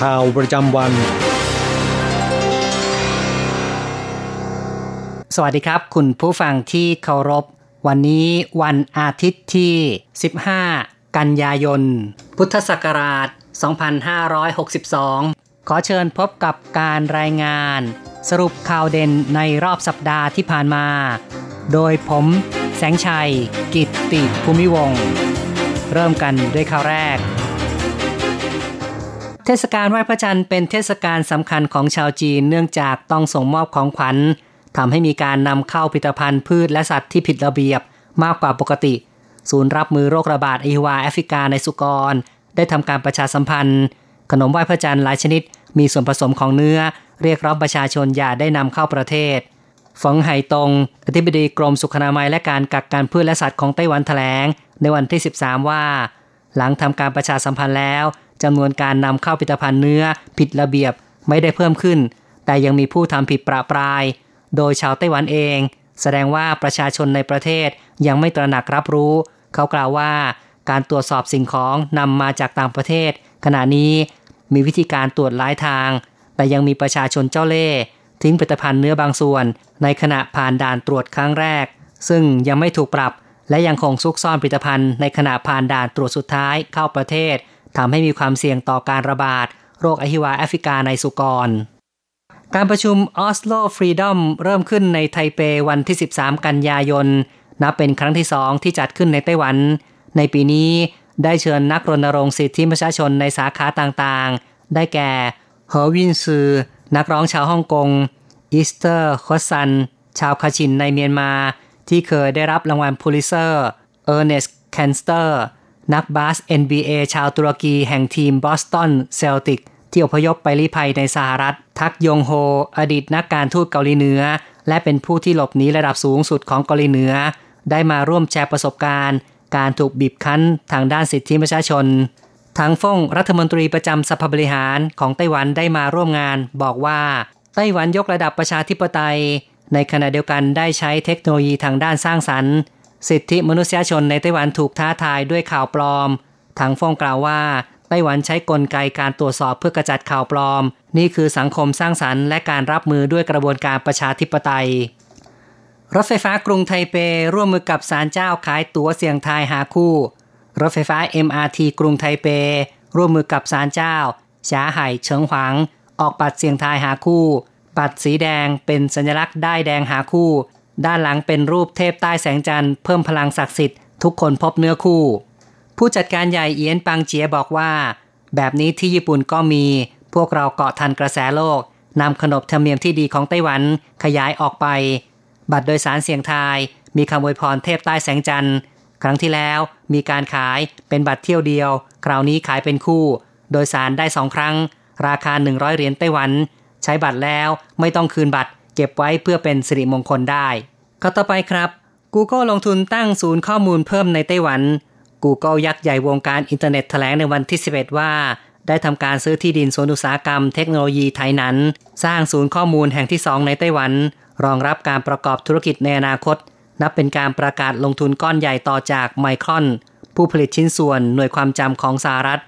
ข่าวประจำวัน สวัสดีครับ คุณผู้ฟังที่เคารพ วันนี้วันอาทิตย์ที่ 15 กันยายน พุทธศักราช 2562 ขอเชิญพบกับการรายงาน สรุปข่าวเด่นในรอบสัปดาห์ที่ผ่านมา โดยผมแสงชัย กิตติภูมิวงศ์เริ่มกันด้วยข่าวแรก เทศกาลไหว้พระจันทร์เป็นเทศกาลสำคัญของชาวจีนเนื่องจากต้องส่งมอบของขวัญทำให้มีการนำเข้าผลิตภัณฑ์พืชและสัตว์ที่ผิดระเบียบมากกว่าปกติ ศูนย์รับมือโรคระบาดอหิวาแอฟริกาในสุกร ได้ทำการประชาสัมพันธ์ ขนมไหว้พระจันทร์หลายชนิด มีส่วนผสมของเนื้อ เรียกร้องประชาชนอย่าได้นำเข้าประเทศฝงไห่ตงอธิบดีกรมสุขนามัยและการกักกันพืชและสัตว์ของไต้หวันแถลง ในวันที่ 13 ว่า หลังทำการประชาสัมพันธ์แล้ว จำนวนการนำเข้าผลิตภัณฑ์เนื้อผิดระเบียบไม่ได้เพิ่มขึ้น แต่ยังมีผู้ทำผิดประปราย โดยชาวไต้หวันเอง แสดงว่าประชาชนในประเทศยังไม่ตระหนักรับรู้ เขากล่าวว่า การตรวจสอบสิ่งของนำมาจากต่างประเทศ ขณะนี้มีวิธีการตรวจหลายทาง แต่ยังมีประชาชนเจ้าเล่ห์ทิ้งผลิตภัณฑ์เนื้อบางส่วน ในขณะผ่านด่านตรวจครั้งแรก ซึ่งยังไม่ถูกปรับ และยังคงซุกซ่อนผลิตภัณฑ์ในขณะผ่านด่านตรวจสุดท้ายเข้าประเทศ ทำให้มีความเสี่ยงต่อการระบาด โรคอหิวาแอฟริกาในสุกร การประชุมออสโลฟรีดอมเริ่มขึ้นในไทเปวันที่ 13 กันยายน นับเป็นครั้งที่สองที่จัดขึ้นในไต้หวัน ในปีนี้ได้เชิญนักรณรงค์สิทธิประชาชนในสาขาต่างๆ ได้แก่เฮอวินซือ นักร้องชาวฮ่องกง อีสเตอร์คอสัน ชาวคะฉิ่นในเมียนมา ที่เคยได้รับรางวัลพูลิตเซอร์ เออร์เนสแคนสเตอร์ นักบาส NBA ชาวตุรกีแห่งทีมบอสตันเซลติกที่อพยพไปลี้ภัยในสหรัฐ แทยงโฮ อดีตนักการทูตเกาหลีเหนือ และเป็นผู้ที่หลบหนีระดับสูงสุดของเกาหลีเหนือ ได้มาร่วมแชร์ประสบการณ์ การถูกบีบคั้นทางด้านสิทธิประชาชนทางฟ่งรัฐมนตรีประจำสภาบริหารของไต้หวันได้มาร่วมงาน บอกว่า ไต้หวันยกระดับประชาธิปไตย ในขณะเดียวกันได้ใช้เทคโนโลยีทางด้านสร้างสรรค์ สิทธิมนุษยชนในไต้หวันถูกท้าทายด้วยข่าวปลอมทางฟงกล่าวว่า ไต้หวันใช้กลไกการตรวจสอบเพื่อกระจัดข่าวปลอม นี่คือสังคมสร้างสรรค์และการรับมือด้วยกระบวนการประชาธิปไตย รถไฟฟ้ากรุงไทเป ร่วมมือกับศาลเจ้าขายตั๋วเสี่ยงทายหาคู่ รถไฟฟ้า MRT กรุงไทเป ร่วมมือกับศาลเจ้าฉาไห่เฉิงหวัง ออกบัตรเสี่ยงทายหาคู่ บัตรสีแดงเป็นสัญลักษณ์ได้แดงหาคู่ ด้านหลังเป็นรูปเทพใต้แสงจันทร์เพิ่มพลังศักดิ์สิทธิ์ทุกคนพบเนื้อคู่ ผู้จัดการใหญ่เอียนปังเจียบอกว่า แบบนี้ที่ญี่ปุ่นก็มี พวกเราเกาะทันกระแสโลกนำขนบธรรมเนียมที่ดีของไต้หวันขยายออกไป บัตรโดยสารเสี่ยงทาย มีคำอวยพรเทพใต้แสงจันทร์ ครั้งที่แล้วมีการขายเป็นบัตรเที่ยวเดียว คราวนี้ขายเป็นคู่ โดยสารได้สองครั้ง ราคา 100 เหรียญไต้หวัน ใช้บัตรแล้วไม่ต้องคืนบัตร เก็บไว้เพื่อเป็นสิริมงคลได้ข้อต่อไปครับ Google ลงทุนตั้งศูนย์ข้อมูลเพิ่มในไต้หวัน Google ยักษ์ใหญ่วงการอินเทอร์เน็ตแถลงในวันที่ 11 ว่า ได้ทำการซื้อที่ดินสวนอุตสาหกรรมเทคโนโลยีไทยนั้น สร้างศูนย์ข้อมูลแห่งที่ 2 ในไต้หวัน รองรับการประกอบธุรกิจในอนาคต นับเป็นการประกาศลงทุนก้อนใหญ่ต่อจากไมครอน ผู้ผลิตชิ้นส่วนหน่วยความจำของสหรัฐ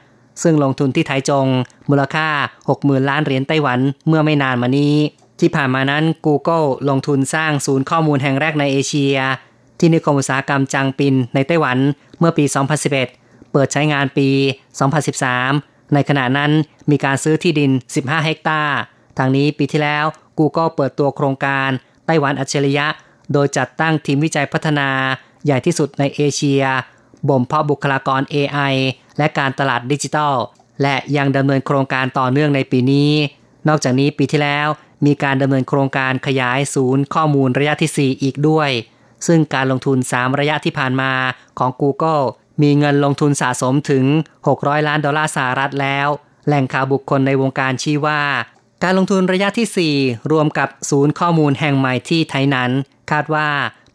ซึ่งลงทุนที่ไทยจง มูลค่า 60,000 ล้านเหรียญไต้หวันเมื่อไม่นานมานี้ ที่ผ่านมานั้น Google ลงทุนสร้างศูนย์ข้อมูลแห่งแรกในเอเชีย ที่นิคมอุตสาหกรรมจางปินในไต้หวันเมื่อปี 2011 เปิดใช้งานปี 2013 ในขณะนั้นมีการซื้อที่ดิน 15 เฮกตาร์ ทางนี้ปีที่แล้ว Google เปิดตัวโครงการไต้หวันอัจฉริยะ โดยจัดตั้งทีมวิจัยพัฒนาใหญ่ที่สุดในเอเชีย บ่มเพาะบุคลากร AI และการตลาดดิจิทัล และยังดำเนินโครงการต่อเนื่องในปีนี้ นอกจากนี้ปีที่แล้ว มีการดำเนินโครงการขยายศูนย์ข้อมูลระยะที่ 4 อีกด้วย ซึ่งการลงทุน 3 ระยะที่ผ่านมาของ Google มีเงินลงทุนสะสมถึง 600 ล้านดอลลาร์สหรัฐแล้ว แหล่งข่าวบุคคลในวงการชี้ว่า การลงทุนระยะที่ 4 รวมกับศูนย์ข้อมูลแห่งใหม่ที่ไทยนั้น คาดว่า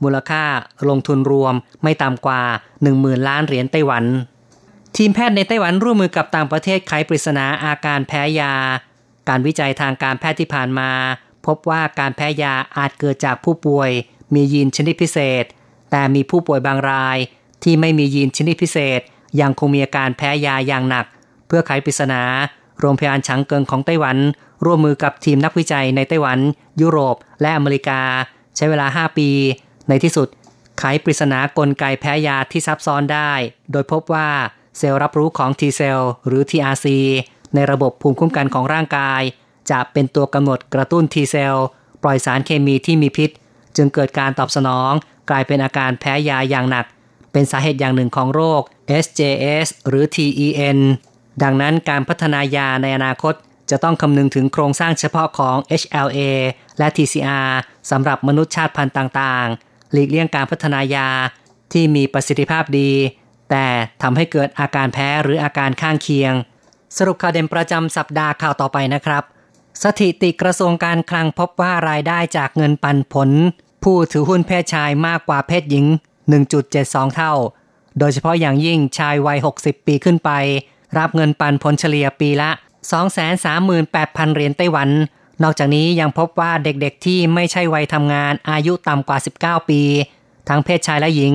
มูลค่าลงทุนรวมไม่ต่ำกว่า 10,000 ล้านเหรียญไต้หวัน ทีมแพทย์ในไต้หวันร่วมมือกับต่างประเทศไขปริศนาอาการแพ้ยา การวิจัยทางการแพทย์ที่ผ่านมา พบว่าการแพ้ยาอาจเกิดจากผู้ป่วย มียีนชนิดพิเศษ แต่มีผู้ป่วยบางราย ที่ไม่มียีนชนิดพิเศษ ยังคงมีอาการแพ้ยาอย่างหนัก เพื่อไขปริศนา โรงพยาบาลฉางเกิงของไต้หวัน ร่วมมือกับทีมนักวิจัยในไต้หวัน ยุโรป และอเมริกา ใช้เวลา 5 ปี ในที่สุด ไขปริศนากลไกแพ้ยาที่ซับซ้อนได้ โดยพบว่าเซลล์รับรู้ของ T เซลล์หรือ TRC ในระบบภูมิคุ้มกันของร่างกาย จะเป็นตัวกำหนดกระตุ้น T เซลล์ปล่อยสารเคมีที่มีพิษ จึงเกิดการตอบสนอง กลายเป็นอาการแพ้ยาอย่างหนัก เป็นสาเหตุอย่างหนึ่งของโรค SJS หรือ TEN ดังนั้นการพัฒนายาในอนาคตจะต้องคำนึงถึงโครงสร้างเฉพาะของ HLA และ TCR สำหรับมนุษย์ชาติพันธุ์ต่างๆ หลีกเลี่ยงการพัฒนายาที่มีประสิทธิภาพดี แต่ทำให้เกิดอาการแพ้หรืออาการข้างเคียง สรุปข่าวเด่นประจำสัปดาห์ข่าวต่อไปนะครับ สถิติกระทรวงการคลังพบว่ารายได้จากเงินปันผล ผู้ถือหุ้นเพศชายมากกว่าเพศหญิง 1.72 เท่า โดยเฉพาะอย่างยิ่งชายวัย 60 ปีขึ้นไป รับเงินปันผลเฉลี่ยปีละ 238,000 เหรียญไต้หวัน นอกจากนี้ยังพบว่าเด็กๆที่ไม่ใช่วัยทำงานอายุต่ำกว่า 19 ปี ทั้งเพศชายและหญิง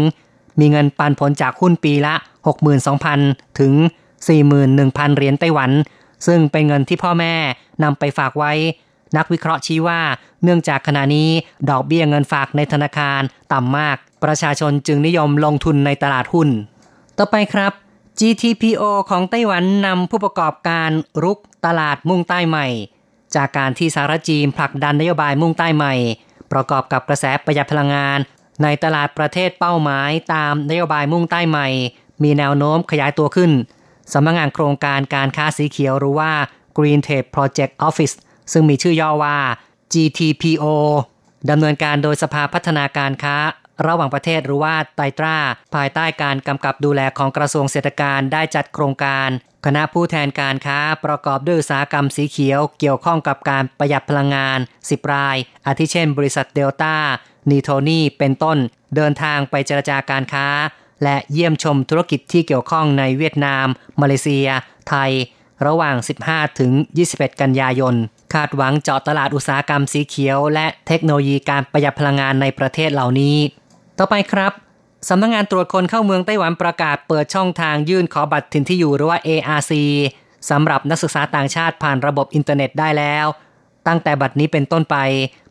มีเงินปันผลจากหุ้นปีละ 62,000 ถึง 41,000 เหรียญไต้หวัน ซึ่งเป็นเงินที่พ่อแม่นำไปฝากไว้ นักวิเคราะห์ชี้ว่า เนื่องจากขณะนี้ดอกเบี้ยเงินฝากในธนาคารต่ำมาก ประชาชนจึงนิยมลงทุนในตลาดหุ้น ต่อไปครับ GTPO ของไต้หวันนำผู้ประกอบการรุกตลาดมุ่งใต้ใหม่ จากการที่สารจีนผลักดันนโยบายมุ่งใต้ใหม่ ประกอบกับกระแสประหยัดพลังงาน ในตลาดประเทศเป้าหมายตามนโยบายมุ่งใต้ใหม่ มีแนวโน้มขยายตัวขึ้น สำนักงงานโครงการการค้าสีเขียวหรือว่า Green Trade Project Office ซึ่งมีชื่อย่อว่า GTPO ดำเนินการโดยสภาพัฒนาการค้า ระหว่างประเทศหรือว่าไตตรา ภายใต้การกำกับดูแลของกระทรวงเศรษฐการได้จัดโครงการ คณะผู้แทนการค้าประกอบด้วยอุตสาหกรรมสีเขียว เกี่ยวข้องกับการประหยัดพลังงาน 10 ราย อาทิเช่น บริษัทเดลต้านีโทนี่เป็นต้น เดินทางไปเจรจาการค้า และเยี่ยมชมธุรกิจที่เกี่ยวข้องในเวียดนาม มาเลเซีย ไทย ระหว่าง 15 ถึง 21 กันยายน คาดหวังเจาะตลาดอุตสาหกรรมสีเขียว และเทคโนโลยีการประหยัดพลังงานในประเทศเหล่านี้ ต่อไปครับสำนักงงานตรวจคนเข้าเมืองไต้หวันประกาศเปิดช่องทางยื่นขอบัตรถิ่นที่อยู่หรือว่า ARC สำหรับนักศึกษาต่างชาติผ่านระบบอินเทอร์เน็ตได้แล้ว ตั้งแต่บัตรนี้เป็นต้นไป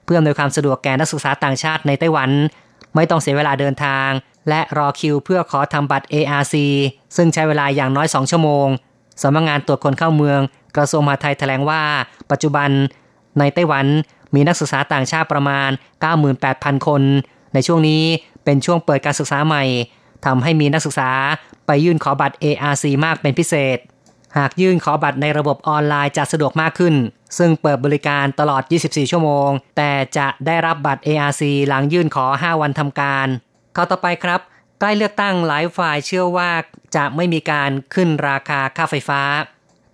เพื่ออำนวยความสะดวกแก่นักศึกษาต่างชาติในไต้หวัน ไม่ต้องเสียเวลาเดินทาง และรอคิวเพื่อขอทำบัตร ARC ซึ่งใช้เวลาอย่างน้อย 2 ชั่วโมงสำนักงงานตรวจคนเข้าเมือง กระทรวงมหาดไทยแถลงว่า ปัจจุบันในไต้หวันมีนักศึกษาต่างชาติประมาณ 98,000 คน ในช่วงนี้เป็นช่วงเปิดการศึกษาใหม่ทำให้มีนักศึกษาไปยื่นขอบัตร ARC มากเป็นพิเศษ หากยื่นขอบัตรในระบบออนไลน์จะสะดวกมากขึ้น ซึ่งเปิดบริการตลอด 24 ชั่วโมง แต่จะได้รับบัตร ARC หลังยื่นขอ 5 วันทำการ ข้อต่อไปครับ ใกล้เลือกตั้งหลายฝ่ายเชื่อว่าจะไม่มีการขึ้นราคาค่าไฟฟ้า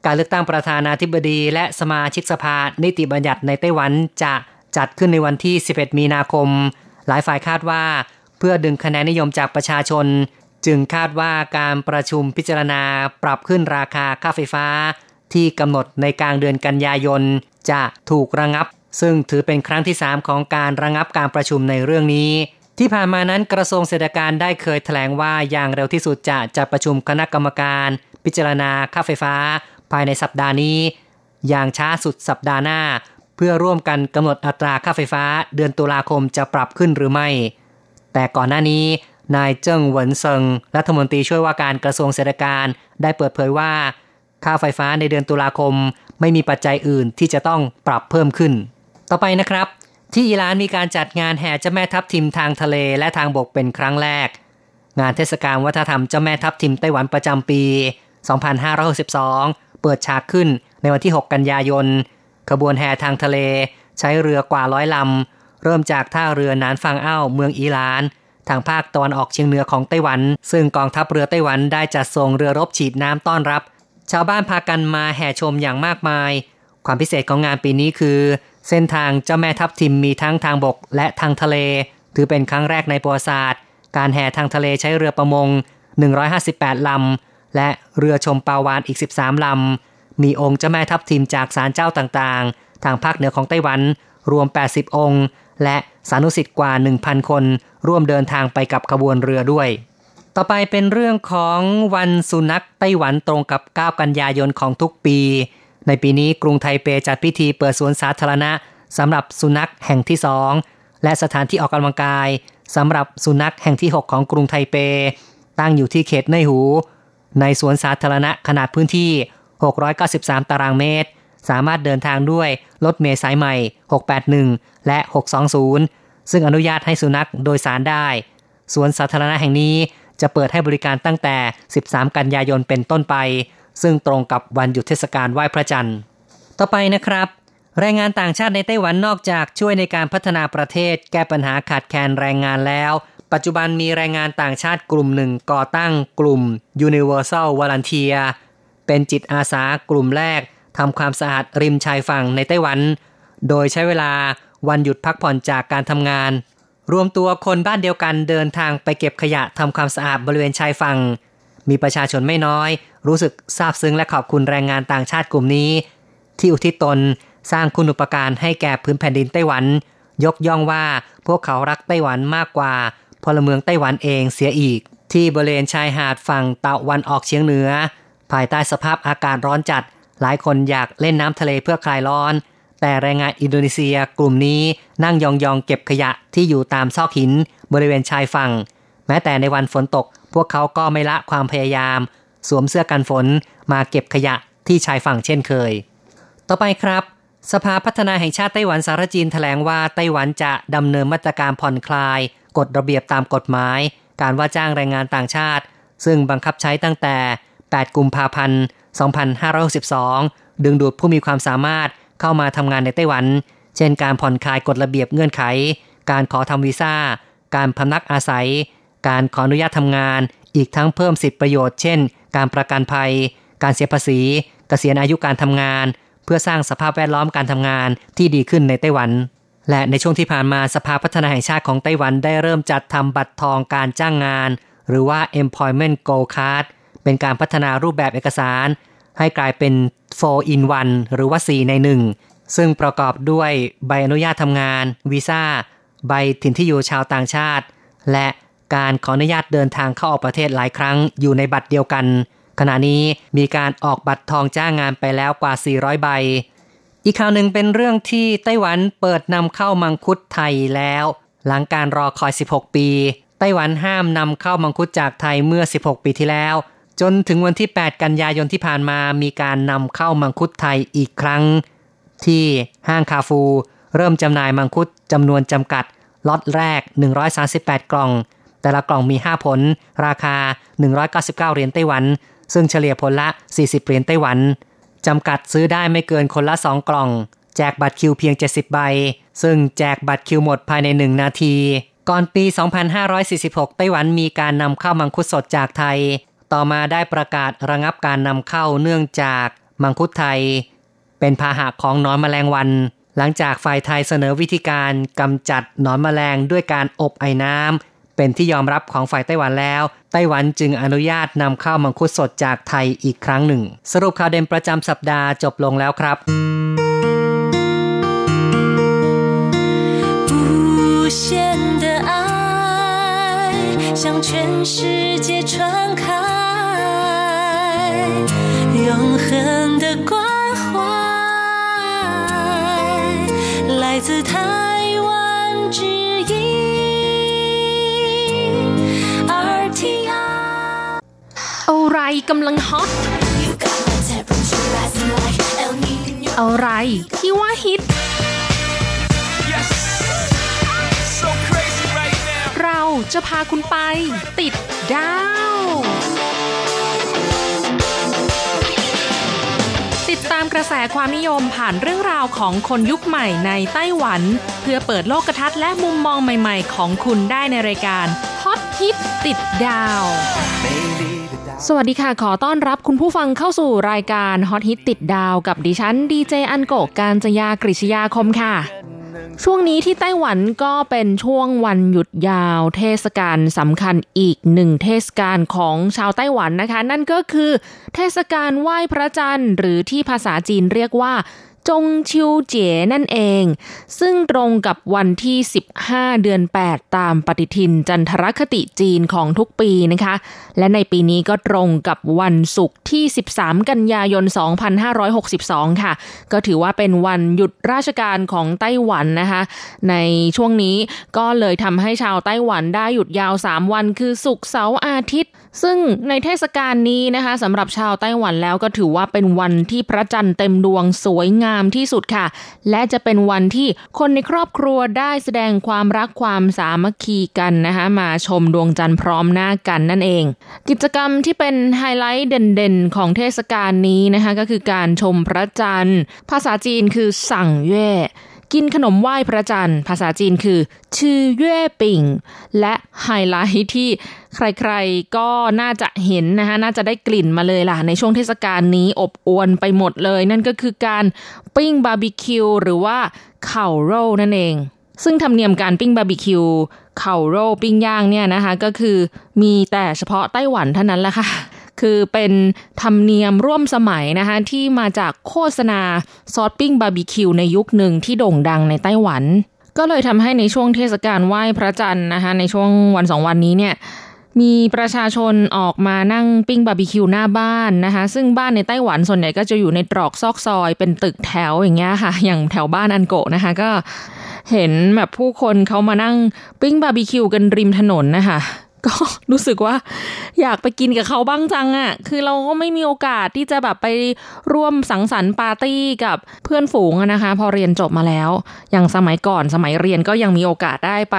การเลือกตั้งประธานาธิบดี และสมาชิกสภานิติบัญญัติในไต้หวันจะจัดขึ้นในวันที่ 11 มีนาคม หลายฝ่ายคาดว่า เพื่อดึงคะแนนนิยมจากประชาชน จึงคาดว่าการประชุมพิจารณาปรับขึ้นราคาค่าไฟฟ้า ที่กำหนดในกลางเดือนกันยายน จะถูกระงับ ซึ่งถือเป็นครั้งที่ 3 ของการระงับการประชุมในเรื่องนี้ ที่ผ่านมานั้นกระทรวงเศรษฐการได้เคยแถลงว่าอย่างเร็วที่สุดจะจัดประชุมคณะกรรมการ พิจารณาค่าไฟฟ้า ภายในสัปดาห์นี้ อย่างช้าสุดสัปดาห์หน้า เพื่อร่วมกันกำหนดอัตราค่าไฟฟ้า เดือนตุลาคมจะปรับขึ้นหรือไม่ แต่ก่อนหน้านี้ นายเจิ้งหวนเซิงรัฐมนตรีช่วยว่าการกระทรวงเศรษฐการได้เปิดเผยว่า ค่าไฟฟ้าในเดือนตุลาคมไม่มีปัจจัยอื่นที่จะต้องปรับเพิ่มขึ้น ต่อไปนะครับ ที่อิหร่านมีการจัดงานแห่เจ้าแม่ทัพทิมทางทะเลและทางบกเป็นครั้งแรก งานเทศกาลวัฒนธรรมเจ้าแม่ทัพทิมไต้หวันประจำปี 2562 เปิดฉากขึ้นในวันที่ 6 กันยายน ขบวนแห่ทางทะเล ใช้เรือกว่าร้อยลำ เริ่มจากท่าเรือนานฟางอ้าวเมืองอีหลาน ทางภาคตะวันออกเฉียงเหนือของไต้หวัน ซึ่งกองทัพเรือไต้หวันได้จัดส่งเรือรบฉีดน้ำต้อนรับ ชาวบ้านพากันมาแห่ชมอย่างมากมาย ความพิเศษของงานปีนี้คือ เส้นทางเจ้าแม่ทัพทิมมีทั้งทางบกและทางทะเล ถือเป็นครั้งแรกในประวัติศาสตร์ การแห่ทางทะเลใช้เรือประมง 158 ลำ และเรือชมปาวานอีก 13 ลำ มีองค์เจ้าแม่ทัพทิมจากศาลเจ้าต่างๆ ทางภาคเหนือของไต้หวัน รวม 80 องค์ และสานุสิทธิ์กว่า 1,000 คน ร่วมเดินทางไปกับขบวนเรือด้วย ต่อไปเป็นเรื่องของวันสุนัขไต้หวันตรงกับ 9 กันยายนของทุกปี ในปีนี้กรุงไทเปจัดพิธีเปิดสวนสาธารณะสำหรับสุนัขแห่งที่สองและสถานที่ออกกำลังกายสำหรับสุนัขแห่งที่ 6 ของกรุงไทเป ตั้งอยู่ที่เขตเนยหู ในสวนสาธารณะขนาดพื้นที่ 693 ตารางเมตร สามารถเดินทางด้วยรถเมล์สายใหม่ 681 และ 620 ซึ่งอนุญาตให้สุนัขโดยสารได้ สวนสาธารณะแห่งนี้จะเปิดให้บริการตั้งแต่ 13 กันยายนเป็นต้นไป ซึ่งตรงกับวันหยุดเทศกาลไหว้พระจันทร์ ต่อไปนะครับ แรงงานต่างชาติในไต้หวันนอกจากช่วยในการพัฒนาประเทศ แก้ปัญหาขาดแคลนแรงงานแล้ว ปัจจุบันมีแรงงานต่างชาติกลุ่มหนึ่งก่อตั้งกลุ่ม Universal Volunteer เป็นจิตอาสากลุ่มแรกทำความสะอาดริมชายฝั่งในไต้หวัน โดยใช้เวลาวันหยุดพักผ่อนจากการทำงาน รวมตัวคนบ้านเดียวกันเดินทางไปเก็บขยะทำความสะอาดบริเวณชายฝั่ง มีประชาชนไม่น้อย รู้สึกซาบซึ้งและขอบคุณแรงงานต่างชาติกลุ่มนี้ ที่อุทิศตนสร้างคุณอุปการให้แก่พื้นแผ่นดินไต้หวัน ยกย่องว่าพวกเขารักไต้หวันมากกว่าพลเมืองไต้หวันเองเสียอีก ที่บริเวณชายหาดฝั่งตะวันออกเฉียงเหนือ ภายใต้สภาพอากาศร้อนจัด หลายคนอยากเล่นน้ำทะเลเพื่อคลายร้อน แต่แรงงานอินโดนีเซียกลุ่มนี้นั่งยองๆเก็บขยะที่อยู่ตามซอกหินบริเวณชายฝั่ง แม้แต่ในวันฝนตก พวกเขาก็ไม่ละความพยายาม สวมเสื้อกันฝนมาเก็บขยะที่ชายฝั่งเช่นเคย ต่อไปครับ สภาพัฒนาแห่งชาติไต้หวันสารจีนแถลงว่าไต้หวันจะดำเนินมาตรการผ่อนคลาย กฎระเบียบตามกฎหมาย การว่าจ้างแรงงานต่างชาติ ซึ่งบังคับใช้ตั้งแต่ 8 กุมภาพันธ์ 2562 ดึงดูดผู้มีความสามารถเข้ามาทำงานในไต้หวัน เช่นการผ่อนคลายกฎระเบียบเงื่อนไข การขอทำวีซ่า การพำนักอาศัย การขออนุญาตทำงาน อีกทั้งเพิ่มสิทธิประโยชน์ เช่น การประกันภัย การเสียภาษี เกษียณอายุการทำงาน เพื่อสร้างสภาพแวดล้อมการทำงานที่ดีขึ้นในไต้หวัน และในช่วงที่ผ่านมาสภาพัฒนาแห่งชาติของไต้หวันได้เริ่มจัดทำบัตรทองการจ้างงาน หรือว่า employment gold card เป็นการพัฒนารูปแบบเอกสาร ให้กลายเป็น 4 in 1 หรือว่า 4 ใน 1 ซึ่งประกอบด้วยใบอนุญาตทำงาน วีซ่า ใบถิ่นที่อยู่ชาวต่างชาติ และ การขออนุญาตเดินทางเข้าออกประเทศหลายครั้งอยู่ในบัตรเดียวกัน ขณะนี้มีการออกบัตรทองจ้างงานไปแล้วกว่า 400 ใบ อีกข่าวหนึ่งเป็นเรื่องที่ไต้หวันเปิดนำเข้ามังคุดไทยแล้ว หลังการรอคอย 16 ปี ไต้หวันห้ามนำเข้ามังคุดจากไทยเมื่อ 16 ปีที่แล้ว จนถึงวันที่ 8 กันยายนที่ผ่านมามีการนำเข้ามังคุดไทยอีกครั้ง ที่ห้างคาฟู เริ่มจำหน่ายมังคุดจำนวนจำกัดล็อตแรก 138 กล่อง แต่ละกล่องมี 5 ผล ราคา 199 เหรียญไต้หวัน ซึ่งเฉลี่ยผลละ 40 เหรียญไต้หวันจำกัดซื้อได้ไม่เกินคนละ 2 กล่อง แจกบัตรคิวเพียง 70 ใบ ซึ่งแจกบัตรคิวหมดภายใน 1 นาที ก่อนปี 2546 ไต้หวันมีการนำเข้ามังคุดสดจากไทย ต่อมาได้ประกาศระงับการนำเข้าเนื่องจากมังคุดไทย เป็นพาหะของนอนแมลงวัน หลังจากฝ่ายไทยเสนอวิธีการกำจัดนอนแมลงด้วยการอบไอ้น้ำ เป็นที่ยอมรับของฝ่ายไต้หวันแล้ว ไต้หวันจึงอนุญาตนำเข้ามังคุดสดจากไทยอีกครั้งหนึ่ง สรุปข่าวเด่นประจำสัปดาห์จบลงแล้วครับ 无限的爱向全世界传开，永恒的关怀来自台 อะไรกำลังฮอตอะไรที่ว่าฮิต Yes. So right เราจะพาคุณไป ติดดาว ติดตามกระแสความนิยมผ่านเรื่องราวของคนยุคใหม่ในไต้หวัน เพื่อเปิดโลกทัศน์และมุมมองใหม่ๆ ของคุณได้ในรายการฮอตฮิตติดดาว สวัสดีค่ะ ขอต้อนรับคุณผู้ฟังเข้าสู่รายการฮอตฮิตติดดาวกับดิฉันดีเจอันโกการจยากริชยาคมค่ะ ช่วงนี้ที่ไต้หวันก็เป็นช่วงวันหยุดยาวเทศกาลสำคัญอีกหนึ่งเทศกาลของชาวไต้หวันนะคะ นั่นก็คือ เทศกาลไหว้พระจันทร์หรือที่ภาษาจีนเรียกว่า จงชิวเจ๋นั่นเอง ซึ่งตรงกับวันที่ 15 เดือน 8 ตามปฏิทินจันทรคติจีนของทุกปีนะคะ และในปีนี้ก็ตรงกับวันศุกร์ที่ 13 กันยายน 2562 ค่ะ ก็ถือว่าเป็นวันหยุดราชการของไต้หวันนะคะ ในช่วงนี้ก็เลยทำให้ชาวไต้หวันได้หยุดยาว 3 วันคือศุกร์เสาร์อาทิตย์ ซึ่งในเทศกาลนี้นะคะสำหรับชาวไต้หวันแล้วก็ถือว่าเป็นวันที่พระจันทร์เต็มดวงสวยงามที่สุดค่ะ และจะเป็นวันที่คนในครอบครัวได้แสดงความรักความสามัคคีกันนะคะมาชมดวงจันทร์พร้อมหน้ากันนั่นเอง กิจกรรมที่เป็นไฮไลท์เด่นๆ ของเทศกาลนี้นะคะก็คือการชมพระจันทร์ ภาษาจีนคือ赏月 กินขนมไหว้พระจันทร์ภาษาจีนคือ 吃月饼 และไฮไลท์ที่ใครๆก็น่าจะเห็นนะคะน่าจะได้กลิ่นมาเลยล่ะ ในช่วงเทศกาลนี้อบอวลไปหมดเลย นั่นก็คือการปิ้งบาร์บีคิวหรือว่า烤肉นั่นเอง ซึ่งธรรมเนียมการปิ้งบาร์บีคิว烤肉ปิ้งย่างเนี่ยนะคะก็คือมีแต่เฉพาะไต้หวันเท่านั้นแหละค่ะ คือเป็นธรรมเนียมร่วมสมัยนะคะที่มาจากโฆษณาซอสปิ้งบาร์บีคิวในยุคหนึ่งที่โด่งดังในไต้หวัน ก็เลยทำให้ในช่วงเทศกาลไหว้พระจันทร์นะคะในช่วงวันสองวันนี้เนี่ยมีประชาชนออกมานั่งปิ้งบาร์บีคิวหน้าบ้านนะคะซึ่งบ้านในไต้หวันส่วนใหญ่ก็จะอยู่ในตรอกซอกซอย เป็นตึกแถวอย่างเงี้ยค่ะ อย่างแถวบ้านอันโกะนะคะก็เห็นแบบผู้คนเขามานั่งปิ้งบาร์บีคิวกันริมถนนนะคะ ก็รู้สึกว่าอยากไปกินกับเขาบ้างจังอ่ะ คือเราก็ไม่มีโอกาสที่จะแบบไปร่วมสังสรรค์ปาร์ตี้กับเพื่อนฝูงนะคะ พอเรียนจบมาแล้ว อย่างสมัยก่อนสมัยเรียนก็ยังมีโอกาสได้ไป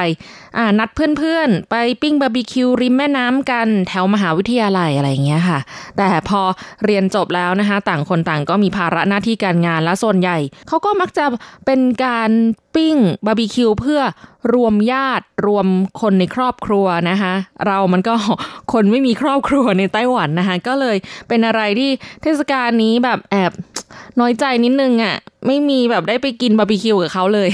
นัดเพื่อนๆ ไปปิ้งบาร์บีคิวริมแม่น้ำกันแถวมหาวิทยาลัยอะไรอย่างเงี้ยค่ะ แต่พอเรียนจบแล้วนะคะ ต่างคนต่างก็มีภาระหน้าที่การงานและส่วนใหญ่เขาก็มักจะเป็นการปิ้งบาร์บีคิวเพื่อรวมญาติรวมคนในครอบครัวนะคะ เรามันก็คนไม่มีครอบครัวในไต้หวันนะคะ ก็เลยเป็นอะไรที่เทศกาลนี้แบบแอบน้อยใจนิดนึงอ่ะ ไม่มีแบบได้ไปกินบาร์บีคิวกับเขาเลย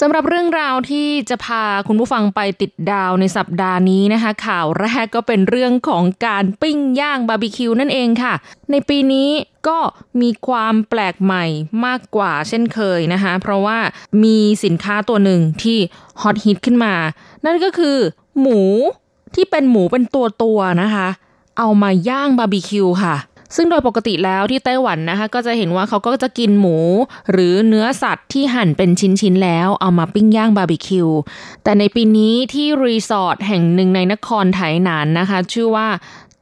สำหรับเรื่องราวที่จะพาคุณผู้ฟังไปติดดาวในสัปดาห์นี้นะคะ ข่าวแรกก็เป็นเรื่องของการปิ้งย่างบาร์บีคิวนั่นเองค่ะ ในปีนี้ก็มีความแปลกใหม่มากกว่าเช่นเคยนะคะ เพราะว่ามีสินค้าตัวหนึ่งที่ฮอตฮิตขึ้นมา นั่นก็คือหมูที่เป็นหมูเป็นตัวตัวนะคะ เอามาย่างบาร์บีคิวค่ะ ซึ่งโดยปกติแล้วที่ไต้หวันนะคะ ก็จะเห็นว่าเขาก็จะกินหมู หรือเนื้อสัตว์ที่หั่นเป็นชิ้นๆแล้วเอามาปิ้งย่างบาร์บีคิว แต่ในปีนี้ที่รีสอร์ทแห่งหนึ่งในนครไถหนานนะคะ ชื่อว่า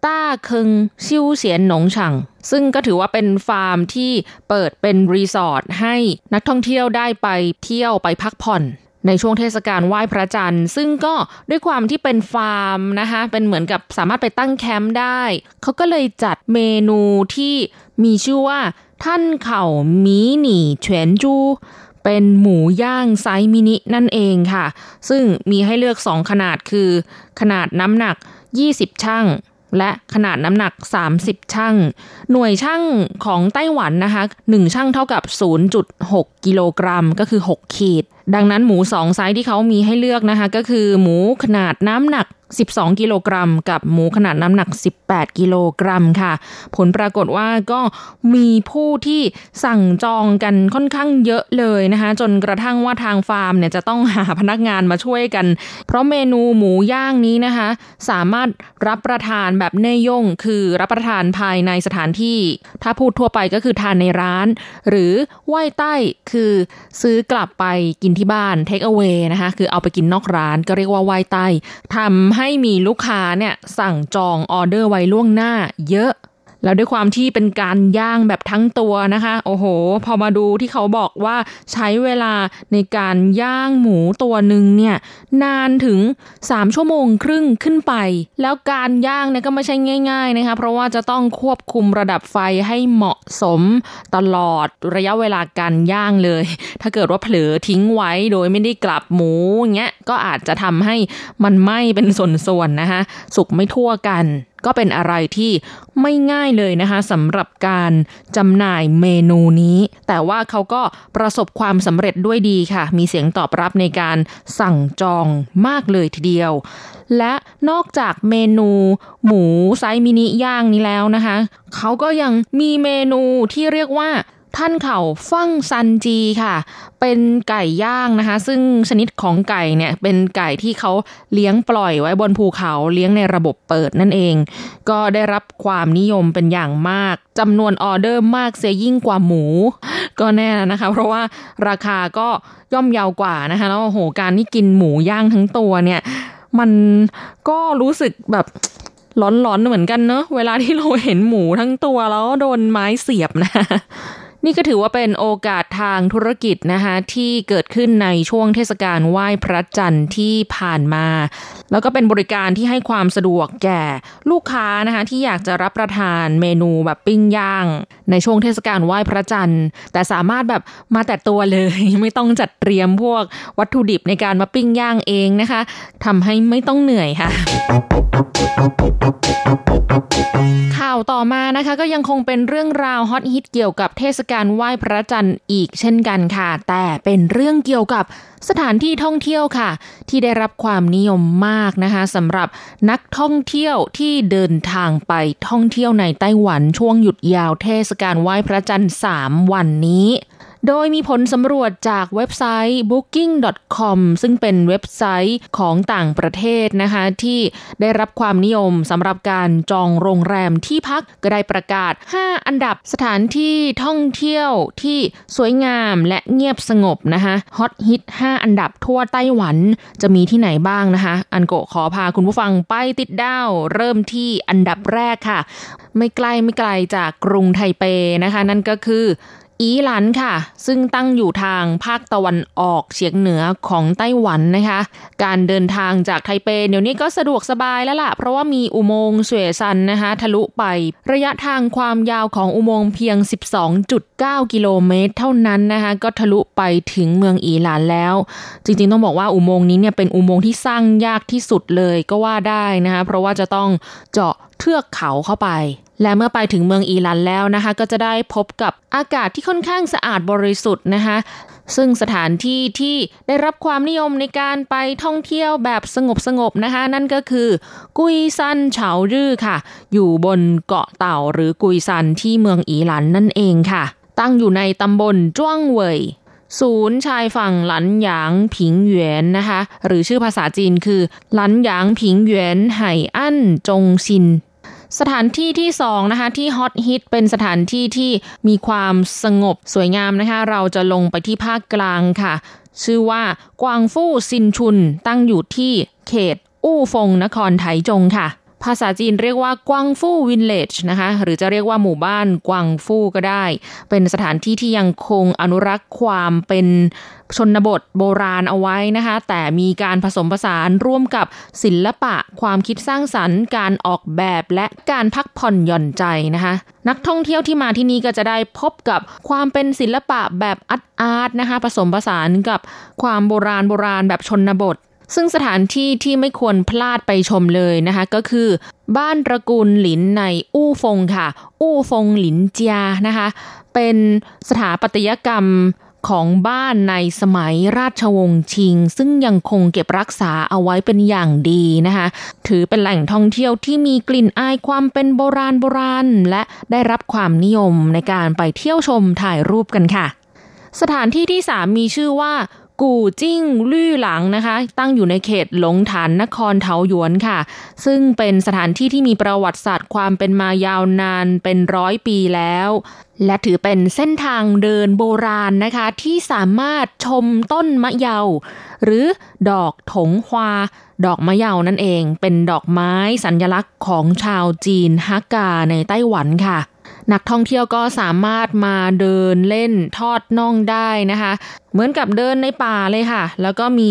大坑休閒農場 ซึ่งก็ถือว่าเป็นฟาร์มที่เปิดเป็นรีสอร์ทให้นักท่องเที่ยวได้ไปเที่ยวไปพักผ่อน ในช่วงเทศกาลไหว้พระจันทร์ ซึ่งก็ด้วยความที่เป็นฟาร์มนะคะเป็นเหมือนกับสามารถไปตั้งแคมป์ได้ เขาก็เลยจัดเมนูที่มีชื่อว่า 炭烤迷你全豬 เป็นหมูย่างไซส์มินินั่นเองค่ะ ซึ่งมีให้เลือก 2 ขนาดคือ ขนาดน้ำหนัก 20 ชั่ง และขนาดน้ำหนัก 30 ชั่ง หน่วยชั่งของไต้หวันนะคะ 1 ชั่งเท่ากับ 0.6 กิโลกรัมก็คือ 6 ขีด ดังนั้นหมู2ไซส์ที่เขามีให้เลือกนะคะ ก็คือหมูขนาดน้ำหนัก12 กิโลกรัม กับหมูขนาดน้ำหนัก 18 กิโลกรัมค่ะ ผลปรากฏว่าก็มีผู้ที่สั่งจองกันค่อนข้างเยอะเลยนะคะ จนกระทั่งว่าทางฟาร์มเนี่ยจะต้องหาพนักงานมาช่วยกัน เพราะเมนูหมูย่างนี้นะคะ สามารถรับประทานแบบเนยย่ง คือรับประทานภายในสถานที่ ถ้าพูดทั่วไปก็คือทานในร้าน หรือไหว้ใต้คือซื้อกลับไปกินที่บ้านเทคเอา a y นะคะ คือเอาไปกินนอกร้านก็เรียกว่าไหว้ใต้ทำใหมีลูกค้าเนี่ยสั่งจองออเดอร์ไว้ล่วงหน้าเยอะ แล้วด้วยความที่เป็นการย่างแบบทั้งตัวนะคะ โอ้โห พอมาดูที่เขาบอกว่าใช้เวลาในการย่างหมูตัวหนึ่งเนี่ย นานถึง 3 ชั่วโมงครึ่งขึ้นไป แล้วการย่างเนี่ยก็ไม่ใช่ง่าย ๆนะคะ เพราะว่าจะต้องควบคุมระดับไฟให้เหมาะสมตลอดระยะเวลาการย่างเลย ถ้าเกิดว่าเผลอทิ้งไว้โดยไม่ได้กลับหมูอย่างเงี้ยก็อาจจะทำให้มันไหม้เป็นส่วนๆนะคะ สุกไม่ทั่วกัน ก็เป็นอะไรที่ไม่ง่ายเลยนะคะสำหรับการจำหน่ายเมนูนี้ แต่ว่าเขาก็ประสบความสำเร็จด้วยดีค่ะ มีเสียงตอบรับในการสั่งจองมากเลยทีเดียว และนอกจากเมนูหมูไซมินิย่างนี้แล้วนะคะ เขาก็ยังมีเมนูที่เรียกว่า ท่านเข่าฟั่งซันจีค่ะ เป็นไก่ย่างนะคะ ซึ่งชนิดของไก่เนี่ยเป็นไก่ที่เขาเลี้ยงปล่อยไว้บนภูเขาเลี้ยงในระบบเปิดนั่นเอง ก็ได้รับความนิยมเป็นอย่างมากจำนวนออเดอร์มากเสียยิ่งกว่าหมู ก็แน่นะคะ เพราะว่าราคาก็ย่อมเยาวกว่านะคะแล้วโอ้โหการที่กินหมูย่างทั้งตัวเนี่ย มันก็รู้สึกแบบร้อนๆเหมือนกันเนอะเวลาที่เราเห็นหมูทั้งตัวแล้วโดนไม้เสียบนะ นี่ก็ถือว่าเป็นโอกาสทางธุรกิจนะคะที่เกิดขึ้นในช่วงเทศกาลไหว้พระจันทร์ที่ผ่านมา แล้วก็เป็นบริการที่ให้ความสะดวกแก่ลูกค้านะคะที่อยากจะรับประทานเมนูแบบปิ้งย่าง ในช่วงเทศกาลไหว้พระจันทร์ แต่สามารถแบบมาแต่ตัวเลย ไม่ต้องจัดเตรียมพวกวัตถุดิบในการมาปิ้งย่างเองนะคะทำให้ไม่ต้องเหนื่อยค่ะข่าวต่อมานะคะก็ยังคงเป็นเรื่องราวฮอตฮิตเกี่ยวกับเทศกการไหว้พระจันทร์อีกเช่นกันค่ะ แต่เป็นเรื่องเกี่ยวกับสถานที่ท่องเที่ยวค่ะ ที่ได้รับความนิยมมากนะคะสำหรับนักท่องเที่ยวที่เดินทางไปท่องเที่ยวในไต้หวันช่วงหยุดยาวเทศกาลไหว้พระจันทร์3วันนี้ โดยมีผลสำรวจจากเว็บไซต์ booking.com ซึ่งเป็นเว็บไซต์ของต่างประเทศนะคะ ที่ได้รับความนิยมสำหรับการจองโรงแรมที่พักก็ได้ประกาศ 5 อันดับสถานที่ท่องเที่ยวที่สวยงามและเงียบสงบนะคะฮอตฮิต 5 อันดับทั่วไต้หวันจะมีที่ไหนบ้างนะคะ อันโกขอพาคุณผู้ฟังไปติดดาว เริ่มที่อันดับแรกค่ะ ไม่ไกลไม่ไกลจากกรุงไทเปนะคะ นั่นก็คือ อีหลันค่ะ ซึ่งตั้งอยู่ทางภาคตะวันออกเฉียงเหนือของไต้หวันนะคะ การเดินทางจากไทเปเดี๋ยวนี้ก็สะดวกสบายแล้วล่ะ เพราะว่ามีอุโมงค์เสวี่ยซันนะคะทะลุไประยะทางความยาวของอุโมงค์เพียง 12.9 กิโลเมตร เท่านั้นนะคะ ก็ทะลุไปถึงเมืองอีหลานแล้ว จริงๆต้องบอกว่าอุโมงค์นี้เนี่ยเป็นอุโมงค์ที่สร้างยากที่สุดเลยก็ว่าได้นะคะ เพราะว่าจะต้องเจาะเทือกเขาเข้าไป และเมื่อไปถึงเมืองอีหลันแล้วนะคะ ก็จะได้พบกับอากาศที่ค่อนข้างสะอาดบริสุทธิ์นะคะ ซึ่งสถานที่ที่ได้รับความนิยมในการไปท่องเที่ยวแบบสงบสงบๆนะคะ นั่นก็คือ กุยซันเฉารื่อค่ะ อยู่บนเกาะเต่าหรือกุยซันที่เมืองอีหลันนั่นเองค่ะ ตั้งอยู่ในตำบลจ้วงเว่ยศูนย์ชายฝั่งหลันหยางผิงเหยวนนะคะ หรือชื่อภาษาจีนคือ หลันหยางผิงเหยวนไห่อั้นจงซิน สถานที่ที่สองนะคะที่ฮอตฮิตเป็นสถานที่ที่มีความสงบสวยงามนะคะเราจะลงไปที่ภาคกลางค่ะ ชื่อว่ากวางฟู่ซินชุนตั้งอยู่ที่เขต อู้ฟงนครไถจงค่ะ ภาษาจีนเรียกว่ากวางฟู่วินเลจนะคะหรือจะเรียกว่าหมู่บ้านกวางฟู่ก็ได้ เป็นสถานที่ที่ยังคงอนุรักษ์ความเป็นชนบทโบราณเอาไว้นะคะ แต่มีการผสมผสานร่วมกับศิลปะ ความคิดสร้างสรรค์ การออกแบบและการพักผ่อนหย่อนใจนะคะ นักท่องเที่ยวที่มาที่นี่ก็จะได้พบกับความเป็นศิลปะแบบอาร์ตอาร์ตนะคะ ผสมผสานกับความโบราณโบราณแบบชนบท ซึ่งสถานที่ที่ไม่ควรพลาดไปชมเลยนะคะก็คือ บ้านตระกูลหลินในอู้ฟงค่ะ อู้ฟงหลินเจียนะคะ เป็นสถาปัตยกรรมของบ้านในสมัยราชวงศ์ชิง ซึ่งยังคงเก็บรักษาเอาไว้เป็นอย่างดีนะคะ ถือเป็นแหล่งท่องเที่ยวที่มีกลิ่นอายความเป็นโบราณโบราณ และได้รับความนิยมในการไปเที่ยวชมถ่ายรูปกันค่ะ สถานที่ที่3มีชื่อว่า กู่จิ้งลู่หลังนะคะ ตั้งอยู่ในเขตหลงฐานนครเทาหยวนค่ะ ซึ่งเป็นสถานที่ที่มีประวัติศาสตร์ความเป็นมายาวนานเป็นร้อยปีแล้ว และถือเป็นเส้นทางเดินโบราณนะคะ ที่สามารถชมต้นมะเยา หรือดอกถงฮวา ดอกมะเยานั่นเอง เป็นดอกไม้สัญลักษณ์ของชาวจีนฮักกาในไต้หวันค่ะ นักท่องเที่ยวก็สามารถมาเดินเล่นทอดน่องได้นะคะ เหมือนกับเดินในป่าเลยค่ะ แล้วก็มี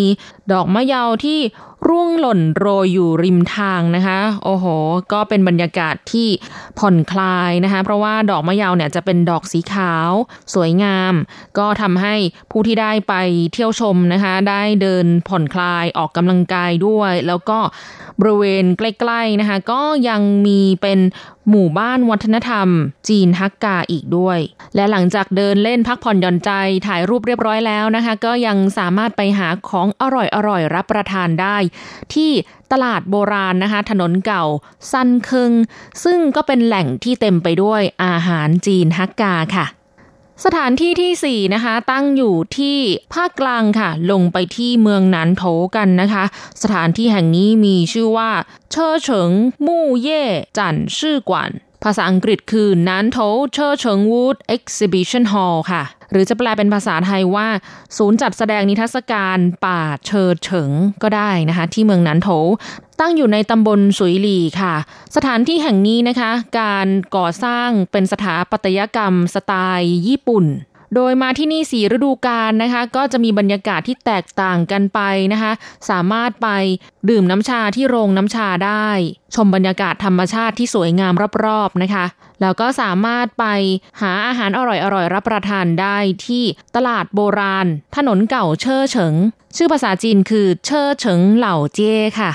ดอกมะเยาที่ร่วงหล่นโรยอยู่ริมทางนะคะ โอ้โห ก็เป็นบรรยากาศที่ผ่อนคลายนะคะ เพราะว่าดอกมะเยาเนี่ยจะเป็นดอกสีขาว สวยงาม ก็ทำให้ผู้ที่ได้ไปเที่ยวชมนะคะ ได้เดินผ่อนคลายออกกำลังกายด้วย แล้วก็ บริเวณใกล้ๆนะคะก็ยังมีเป็นหมู่บ้านวัฒนธรรม จีนฮักกาอีกด้วย และหลังจากเดินเล่นพักผ่อนหย่อนใจถ่ายรูปเรียบร้อยแล้วนะคะ ก็ยังสามารถไปหาของอร่อยๆรับประทานได้ ที่ตลาดโบราณนะคะ ถนนเก่าซันเคิงซึ่งก็เป็นแหล่งที่เต็มไปด้วยอาหารจีนฮักกาค่ะ สถานที่ที่ 4 นะคะ ตั้งอยู่ที่ภาคกลางค่ะ ลงไปที่เมืองหนานโถกันนะคะ สถานที่แห่งนี้มีชื่อว่า車埕木業展示館 ภาษาอังกฤษคือ Nantou Checheng Wood Exhibition Hall ค่ะ หรือจะแปลเป็นภาษาไทยว่า ศูนย์จัดแสดงนิทรรศการป่าเชอร์เฉิงก็ได้นะคะ ที่เมืองนันโถตั้งอยู่ในตำบลสุยหลีค่ะ สถานที่แห่งนี้นะคะ การก่อสร้างเป็นสถาปัตยกรรมสไตล์ญี่ปุ่น โดยมาที่นี่สีฤดูกาลนะคะ ก็จะมีบรรยากาศที่แตกต่างกันไปนะคะ สามารถไปดื่มน้ำชาที่โรงน้ำชาได้ ชมบรรยากาศธรรมชาติที่สวยงามรอบๆนะคะ แล้วก็สามารถไปหาอาหารอร่อยๆรับประทานได้ที่ตลาดโบราณ ถนนเก่าเชอเฉิง ชื่อภาษาจีนคือเชอเฉิงเหล่าเจ้ค่ะ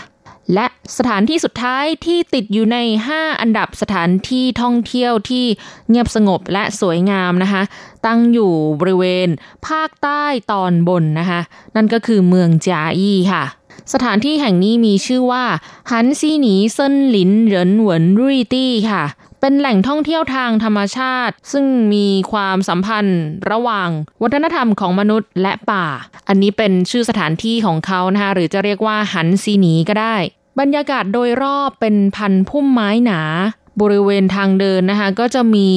และสถานที่สุดท้ายที่ติดอยู่ใน 5 อันดับสถานที่ท่องเที่ยวที่เงียบสงบและสวยงามนะคะ ตั้งอยู่บริเวณ ภาคใต้ตอนบนนะคะ นั่นก็คือเมืองจาอี้ค่ะ สถานที่แห่งนี้มีชื่อว่าฮันซีหนีเซินหลินเหรินเหวินรุยตี้ค่ะ เป็นแหล่งท่องเที่ยวทางธรรมชาติ ซึ่งมีความสัมพันธ์ระหว่าง วัฒนธรรมของมนุษย์และป่า อันนี้เป็นชื่อสถานที่ของเขานะคะหรือจะเรียกว่าหันซีหนีก็ได้ บรรยากาศโดยรอบเป็นพันพุ่มไม้หนา บริเวณทางเดินนะคะ ก็จะมี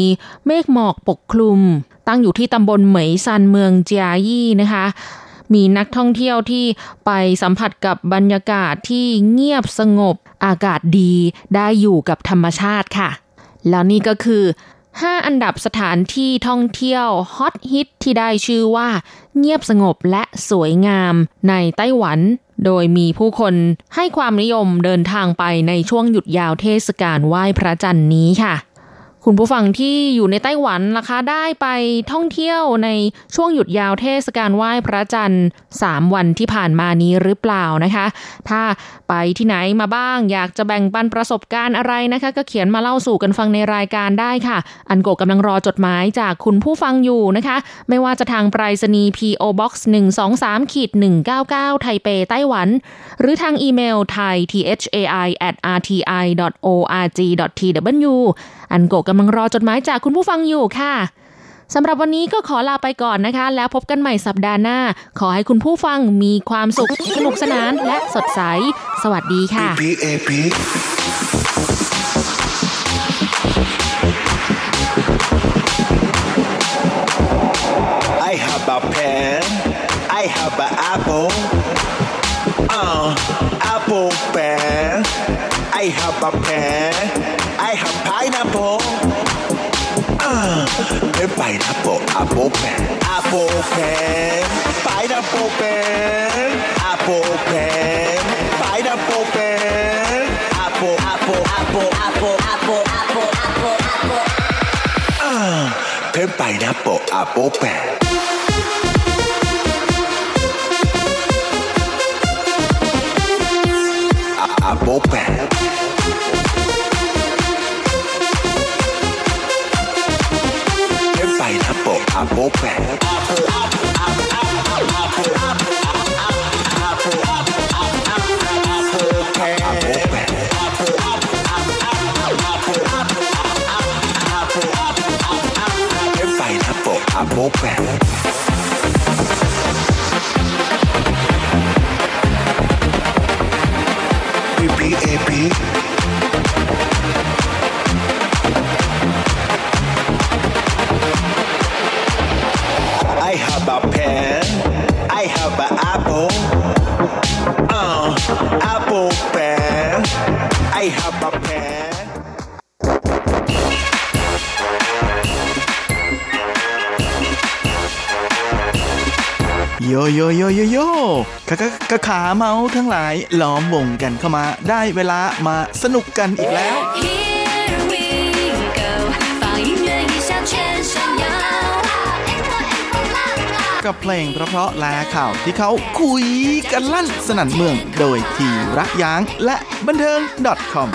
เมฆหมอกปกคลุม ตั้งอยู่ที่ตำบลเหมยซันเมืองเจียยี่นะคะ มีนักท่องเที่ยวที่ไปสัมผัสกับบรรยากาศที่เงียบสงบ อากาศดีได้อยู่กับธรรมชาติค่ะ แล้วนี่ก็คือ 5 อันดับสถานที่ท่องเที่ยวฮอตฮิตที่ได้ชื่อว่า เงียบสงบและสวยงามในไต้หวัน โดยมีผู้คนให้ความนิยมเดินทางไปในช่วงหยุดยาวเทศกาลไหว้พระจันทร์นี้ค่ะ คุณผู้ฟังที่อยู่ในไต้หวันล่ะคะ ได้ไปท่องเที่ยวในช่วงหยุดยาวเทศกาลไหว้พระจันทร์ 3 วันที่ผ่านมานี้หรือเปล่านะคะ ถ้าไปที่ไหนมาบ้าง อยากจะแบ่งปันประสบการณ์อะไรนะคะ ก็เขียนมาเล่าสู่กันฟังในรายการได้ค่ะ อันโกกำลังรอจดหมายจากคุณผู้ฟังอยู่นะคะ ไม่ว่าจะทางไปรษณีย์ PO Box 123ขีด199 ไทเปไต้หวัน หรือทางอีเมล thai thai at rti org tw อันโกกำลังรอจดหมายจากคุณผู้ฟังอยู่ค่ะสำหรับวันนี้ก็ขอลาไปก่อนนะคะ แล้วพบกันใหม่สัปดาห์หน้า ขอให้คุณผู้ฟังมีความสุข สนุกสนานและสดใส สวัสดีค่ะ I have a pen. I have a apple. Uh, apple pen. I have a pen. I have pineapple. Pineapple, apple pen, apple pen, pineapple pen, apple pen, pineapple pen, apple, apple, apple, apple, apple, apple, apple, apple. Uh, pen, pineapple, apple pen. Apple. Pen, a boca. A boca. Have a pen. I have an apple. Uh, apple pen. I have a pen. โยโยโยโยโยกะกะกะขาเมาทั้งหลายล้อมวงกันเข้ามา ได้เวลามาสนุกกันอีกแล้ว กับเพลงเพราะๆและข่าวที่เขาคุยกันลั่นสนั่นเมือง โดยทีรักยางและบันเทิง .com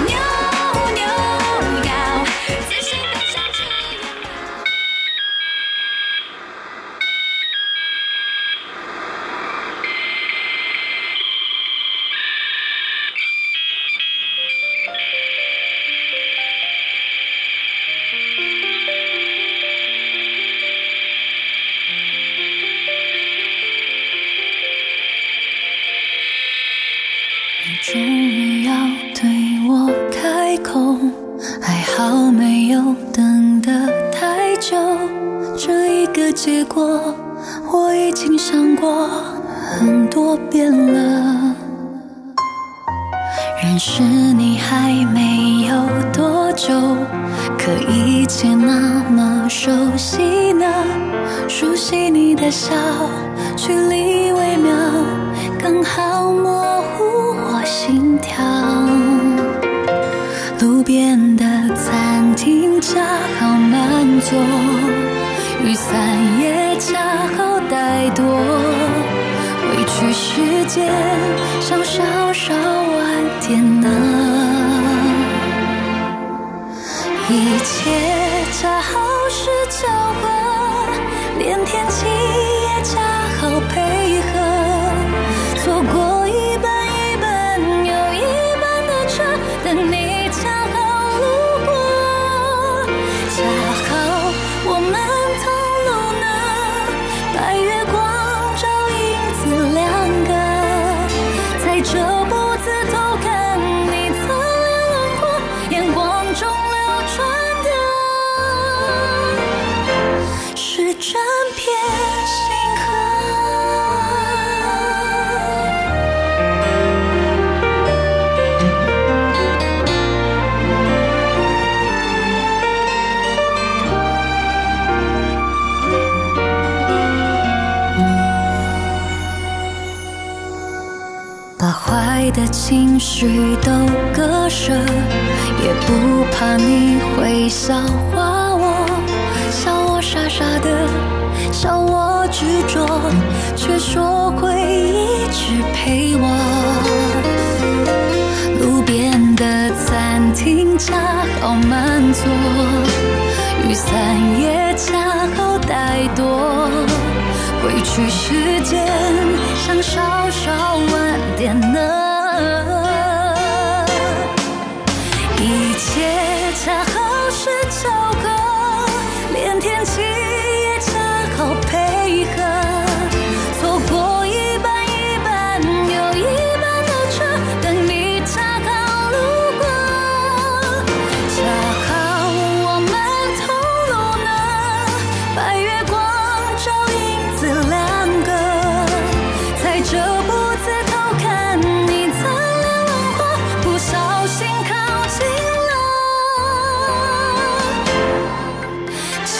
笑话我，笑我傻傻的，笑我执着，却说会一直陪我。路边的餐厅恰好满座，雨伞也恰好带多。回去时间，像少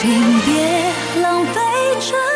请别浪费着。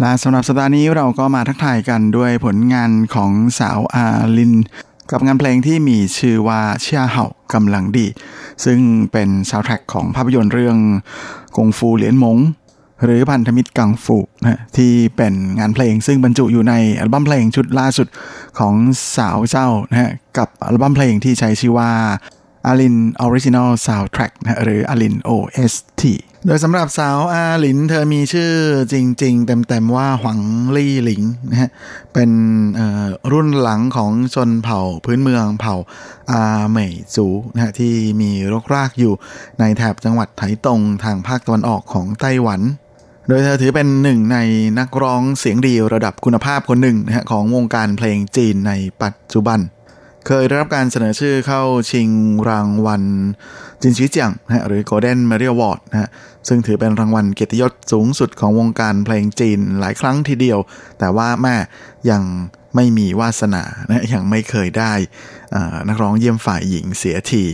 และสำหรับสัปดาห์นี้เราก็มาทักทายกันด้วยผลงานของสาวอาลิน กับงานเพลงที่มีชื่อว่าเชียเห่ากำลังดี ซึ่งเป็นซาวด์แทร็กของภาพยนตร์เรื่องกงฟูเหรียญมงหรือพันธมิตรกังฟูนะที่เป็นงานเพลงซึ่งบรรจุอยู่ในอัลบั้มเพลงชุดล่าสุดของสาวเจ้านะฮะกับอัลบั้มเพลงที่ใช้ชื่อว่าอาลิน Original Soundtrack นะหรืออาลิน OST โดยสำหรับสาวอาหลิน เธอมีชื่อจริง ๆ เต็มๆว่าหวังลี่หลิงนะฮะเป็นรุ่นหลังของชนเผ่าพื้นเมืองเผ่าอาเหมยจูนะฮะที่มีรกรากอยู่ในแถบจังหวัดไถตงทางภาคตะวันออกของไต้หวัน โดยเธอถือเป็นหนึ่งในนักร้องเสียงดีระดับคุณภาพคนหนึ่งนะฮะของวงการเพลงจีนในปัจจุบัน เคยได้รับการเสนอชื่อเข้าชิงรางวัลจินชีเจียงนะฮะหรือ Golden Merit Award นะฮะซึ่งถือเป็นรางวัลเกียรติยศสูงสุดของวงการเพลงจีนหลายครั้งทีเดียว แต่ว่าแม่ยังไม่มีวาสนานะยังไม่เคยได้อ่านักร้องเยี่ยมฝ่ายหญิงเสียที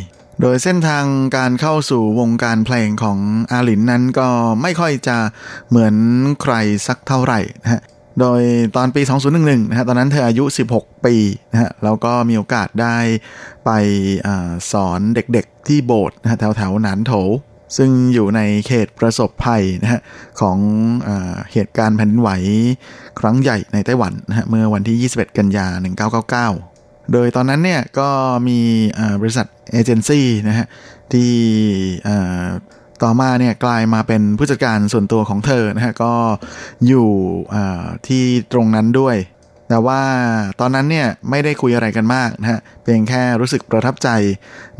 โดยเส้นทางการเข้าสู่วงการเพลงของอาหลินนั้นก็ไม่ค่อยจะเหมือนใครสักเท่าไหร่นะฮะ โดยตอนปี 2011นะฮะตอนนั้นเธออายุ 16 ปีนะฮะแล้วก็มีโอกาสได้ไปอสอนเด็กๆที่โบสถ์นะฮะแถวๆหนานโถซึ่งอยู่ในเขตประสบภัยนะฮะของอเหตุการณ์แผ่นดินไหวครั้งใหญ่ในไต้หวันนะฮะเมื่อวันที่ 21 กันยา 1999 โดยตอนนั้นเนี่ยก็มีบริษัทเอเจนซี่นะฮะที่ ต่อมาเนี่ยกลายมาเป็นผู้จัดการส่วนตัวของเธอนะฮะก็อยู่ที่ตรงนั้นด้วย แต่ว่าตอนนั้นเนี่ยไม่ได้คุยอะไรกันมากนะฮะเพียงแค่รู้สึกประทับใจ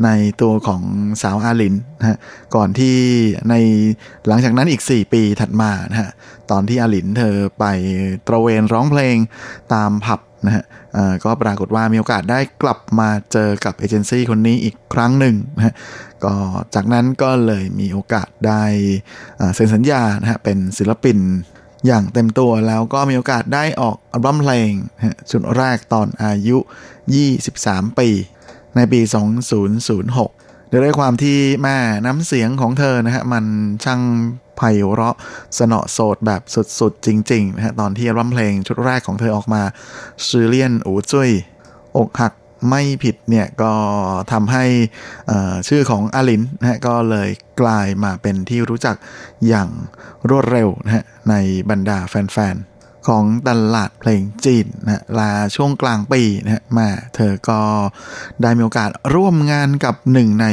ในตัวของสาวอาลินนะฮะก่อนที่ในหลังจากนั้นอีก 4 ปีถัดมานะฮะตอนที่อาลินเธอไปตระเวนร้องเพลงตามผับนะฮะก็ปรากฏว่ามีโอกาสได้กลับมาเจอกับเอเจนซี่คนนี้อีกครั้งหนึ่งนะฮะ ก็จากนั้นก็เลยมีโอกาสได้เซ็นสัญญานะฮะเป็นศิลปินอย่างเต็มตัวแล้วก็มีโอกาสได้ออกอัลบั้มเพลงชุดแรกตอนอายุ 23 ปี ในปี 2006โดยด้วยความที่แม่น้ำเสียงของเธอนะฮะมันช่างไพเราะสนอโสดแบบสุดๆ จริงๆนะฮะตอนที่อัลบั้มเพลงชุดแรกของเธอออกมาชื่อเลียนอูจุ้ยอกหัก ไม่ผิดเนี่ยก็ทำให้ชื่อของอาลินนะฮะก็เลยกลายมาเป็นที่รู้จักอย่างรวดเร็วนะฮะในบรรดาแฟนๆ ของตลาดเพลงจีนนะลาช่วงกลางปีนะฮะมาเธอก็ได้มีโอกาสร่วมงานกับหนึ่งใน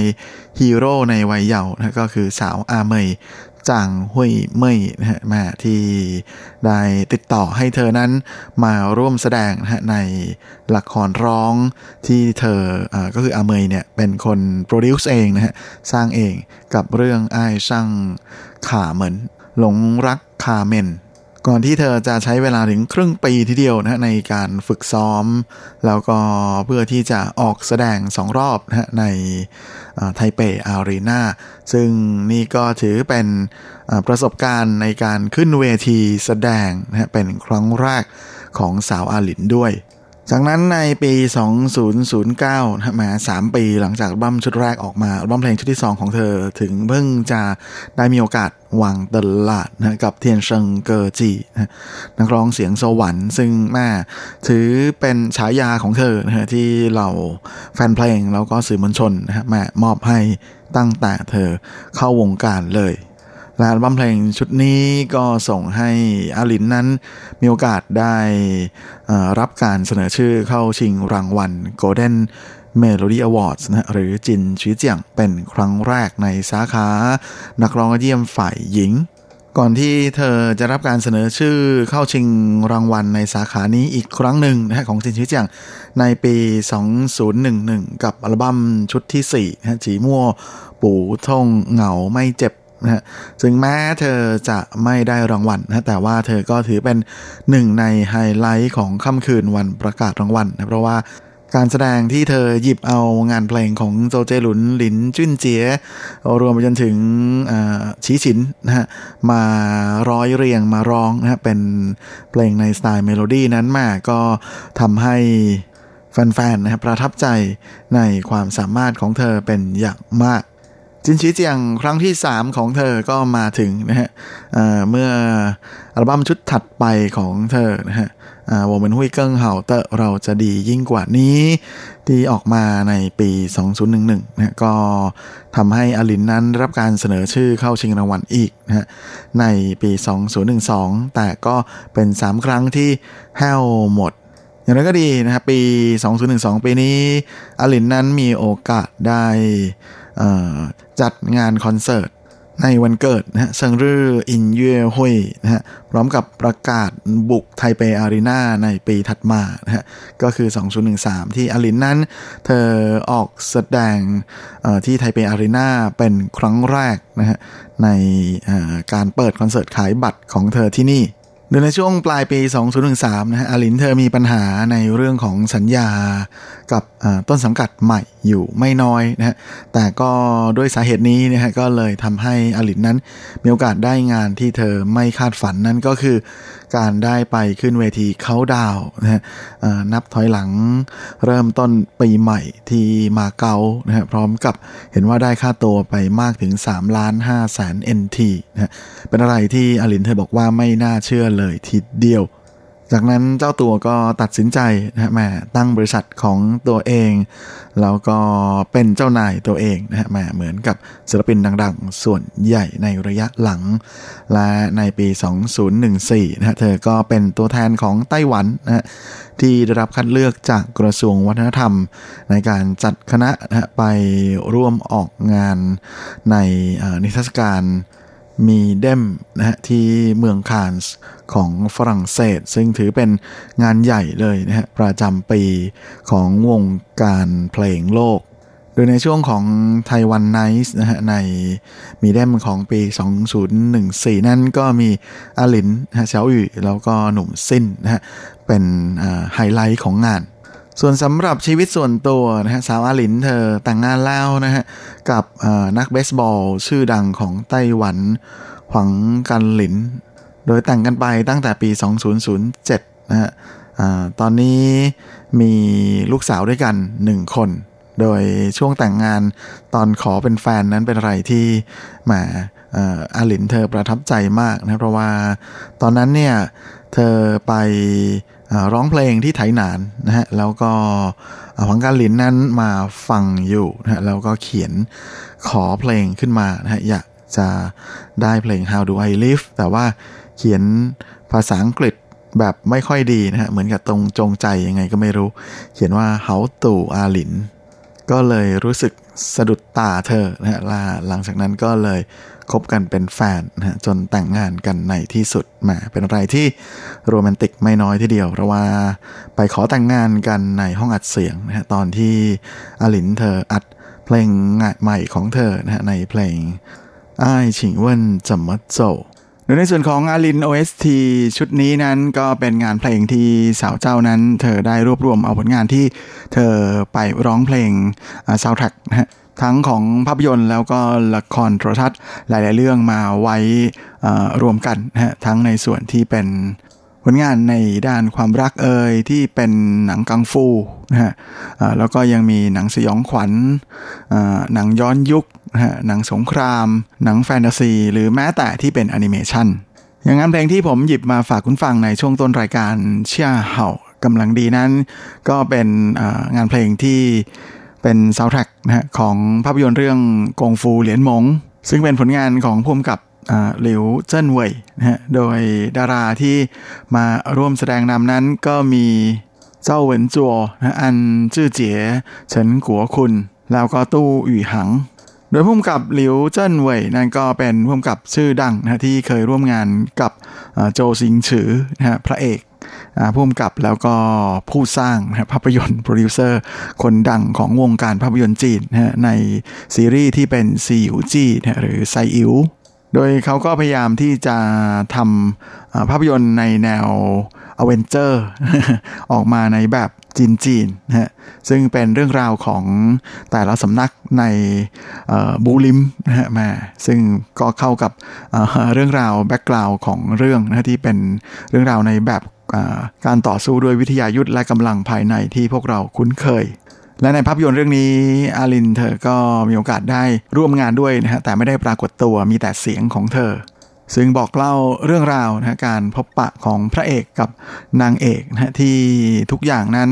ฮีโร่ในวัยเยาว์นะก็คือสาวอาเมย จางหุยเมยนะฮะมาที่ได้ติดต่อให้เธอนั้นมาร่วมแสดงนะฮะในละครร้องที่เธออาก็คืออาเมยเนี่ยเป็นคนโปรดิวซ์เองนะฮะสร้างเองกับเรื่องไอ้ช่างขาเหมือนหลงรักคาเมน ก่อนที่เธอจะใช้เวลาถึงครึ่งปีทีเดียวนะฮะในการฝึกซ้อม แล้วก็เพื่อที่จะออกแสดงสองรอบนะฮะในไทเปอารีนาซึ่งนี่ก็ถือเป็นประสบการณ์ในการขึ้นเวทีแสดงนะฮะเป็นครั้งแรกของสาวอาหลินด้วย จากนั้นในปี 2009นะฮะมา3ปีหลังจากบั้มชุดแรกออกมาบั้มเพลงชุดที่ 2 ของเธอ ถึงเพิ่งจะได้มีโอกาสวางตลาดนะกับเทียนเชิงเกอจีนะนักร้องเสียงสวรรค์ซึ่งแม่ถือเป็นฉายาของเธอนะที่เราแฟนเพลงแล้วก็สื่อมวลชนนะฮะแม่มอบให้ตั้งแต่เธอเข้าวงการเลย และอัลบั้มเพลงชุดนี้ก็ส่งให้อาลินนั้นมีโอกาสได้รับการเสนอชื่อเข้าชิงรางวัล Golden Melody Awards นะหรือจินชีเจียงเป็นครั้งแรกในสาขา นักร้องยอดเยี่ยมฝ่ายหญิง ก่อนที่เธอจะรับการเสนอชื่อเข้าชิงรางวัลในสาขานี้อีกครั้งหนึ่งนะฮะของจินชีเจียงในปี 2011 กับอัลบั้มชุดที่4นะฮะ寂寞不痛 เหงาไม่เจ็บ นะฮะซึ่งแม้เธอจะไม่ได้รางวัลนะแต่ว่าเธอก็ถือเป็นหนึ่งในไฮไลท์ของค่ำคืนวันประกาศรางวัลนะเพราะว่าการแสดงที่เธอหยิบเอางานเพลงของโจเจหลุนหลินจุนเจียรวมไปจนถึงชี้ฉินนะฮะมาร้อยเรียงมาร้องนะฮะเป็นเพลงในสไตล์เมโลดี้นั้นมาก็ทำให้แฟนๆนะครับประทับใจในความสามารถของเธอเป็นอย่างมาก จินชีเจียงครั้งที่ 3 ของเธอก็มาถึงนะฮะเมื่ออัลบั้มชุดถัดไปของเธอนะฮะวงเป็นหุยเกิ้งเห่าเตอร์เราจะดียิ่งกว่านี้ ที่ออกมาในปี 2011นะก็ทำให้อลินนั้นรับการเสนอชื่อเข้าชิงรางวัลอีกนะฮะในปี 2012 แต่ก็เป็น 3 ครั้งที่แห้วหมด อย่างไรก็ดีนะครับปี 2012 ปีนี้อลินนั้นมีโอกาสได้ จัดงานคอนเสิร์ตในวันเกิดนะฮะเซิงรื่ออินเย่ฮุยนะฮะพร้อมกับประกาศบุกไทเปอารีนาในปีถัดมานะฮะก็คือ 2013 ที่อลินนั้น เธอออกแสดงที่ไทเปอารีนาเป็นครั้งแรกนะฮะในการเปิดคอนเสิร์ตขายบัตรของเธอที่นี่โดยในช่วงปลายปี 2013 นะฮะอลินเธอมีปัญหาในเรื่องของสัญญากับต้นสังกัดใหม่ อยู่ไม่น้อยนะฮะแต่ก็ด้วยสาเหตุนี้นะฮะก็เลยทำให้อลินนั้น มีโอกาสได้งานที่เธอไม่คาดฝันนั่นก็คือ การได้ไปขึ้นเวทีเขาดาวนะฮะนับถอยหลังเริ่มต้นปีใหม่ที่มาเก๊านะฮะพร้อมกับเห็นว่าได้ค่าตัวไปมากถึง3ล้าน5แสน NT นะฮะเป็นอะไรที่อลินเธอบอกว่าไม่น่าเชื่อเลยทีเดียว จากนั้นเจ้าตัวก็ตัดสินใจนะฮะมาตั้งบริษัทของตัวเอง แล้วก็เป็นเจ้านายตัวเองนะฮะมาเหมือนกับศิลปินดังๆ ส่วนใหญ่ในระยะหลัง และในปี 2014นะฮะเธอก็เป็นตัวแทนของไต้หวันนะฮะที่ได้รับคัดเลือกจากกระทรวงวัฒนธรรม ในการจัดคณะนะฮะไปร่วมออกงานในนิทรรศการ มีเดมนะฮะที่เมืองคานส์ของฝรั่งเศส ซึ่งถือเป็นงานใหญ่เลยนะฮะประจำปีของวงการเพลงโลก โดยในช่วงของไต้หวันไนท์นะฮะในมีเดมของปี 2014 นั่นก็มีอาลินฮะเฉาอยู่แล้วก็หนุ่มสิ้นนะฮะเป็นไฮไลท์ของงาน ส่วนสำหรับชีวิตส่วนตัวนะฮะสาวอาลินเธอแต่งงานแล้วนะฮะกับนักเบสบอลชื่อดังของไต้หวันหวังกันหลิน โดยแต่งกันไปตั้งแต่ปี 2007นะฮะตอนนี้มีลูกสาวด้วยกัน 1 คน โดยช่วงแต่งงานตอนขอเป็นแฟนนั้นเป็นอะไรที่แหมอาลินเธอประทับใจมากนะเพราะว่าตอนนั้นเนี่ยเธอไป ร้องเพลงที่ไถหนานนะฮะแล้วก็หวังการหลินนั้นมาฟังอยู่นะฮะแล้วก็เขียนขอเพลงขึ้นมานะฮะอยากจะได้เพลง How Do I Live แต่ว่าเขียนภาษาอังกฤษแบบไม่ค่อยดีนะฮะเหมือนกับตรงจงใจยังไงก็ไม่รู้ เขียนว่า How to อาหลิน ก็เลยรู้สึก สะดุดตาเธอนะฮะหลังจากนั้นก็เลยคบกันเป็นแฟนนะจนแต่งงานกันในที่สุดมาเป็นอะไรที่โรแมนติกไม่น้อยทีเดียว เพราะว่าไปขอแต่งงานกันในห้องอัดเสียงนะฮะตอนที่อลินเธออัดเพลงใหม่ของเธอนะฮะในเพลงไอ้ชิงเว่นจำมัดโจ โดยในส่วนของอาลิน OST ชุดนี้นั้นก็เป็นงานเพลงที่สาวเจ้านั้น เธอได้รวบรวมเอาผลงานที่เธอไปร้องเพลงซาวด์แทร็กนะฮะทั้งของภาพยนตร์แล้วก็ละครโทรทัศน์หลาย ๆ เรื่องมาไว้รวมกันนะฮะทั้งในส่วนที่เป็น ลงานในด้านความรักเอ่ยที่เป็นหนังกังฟูนะฮะแล้วก็ยังมีหนังสยองขวัญหนังย้อนยุคนะฮะหนังสงคราม หนังแฟนตาซี หรือแม้แต่ที่เป็นแอนิเมชันอย่างนั้นเพลงที่ผมหยิบมาฝากคุณฟังในช่วงต้นรายการเชี่ยเห่ากำลังดีนั้น ก็เป็นงานเพลงที่เป็นซาวด์แทร็กนะฮะของภาพยนตร์เรื่อง功夫聯盟 ซึ่งเป็นผลงานของผู้กำกับ หลิวเจิ้นเว่ยนะฮะโดยดาราที่มาร่วมแสดงนำนั้นก็มีเจ้าเหวินจัวนะอันจื้อเจ๋เฉินกัวคุณ แล้วก็ตู้หยู่หัง โดยผู้กำกับหลิวเจิ้นเว่ยนั่นก็เป็นผู้กำกับชื่อดังนะที่เคยร่วมงานกับโจซิงฉือนะฮะพระเอกผู้กำกับแล้วก็ผู้สร้างภาพยนตร์โปรดิวเซอร์คนดังของวงการภาพยนตร์จีนนะในซีรีส์ที่เป็นซีอิวจีนะหรือไซอิ๋ว โดยเขาก็พยายามที่จะทำภาพยนตร์ในแนวอเวนเจอร์ออกมาในแบบจีนๆนะฮะซึ่งเป็นเรื่องราวของแต่ละสำนักในบู๊ลิ้มนะฮะมาซึ่งก็เข้ากับเรื่องราว background ของเรื่องนะฮะที่เป็นเรื่องราวในแบบการต่อสู้ด้วยวิทยายุทธและกำลังภายในที่พวกเราคุ้นเคย และในภาพยนตร์เรื่องนี้ A-Lin เธอก็มีโอกาสได้ร่วมงานด้วยนะฮะแต่ไม่ได้ปรากฏตัวมีแต่เสียงของเธอ ซึ่งบอกเล่าเรื่องราวนะะการพบปะของพระเอกกับนางเอกนะฮะที่ทุกอย่างนั้น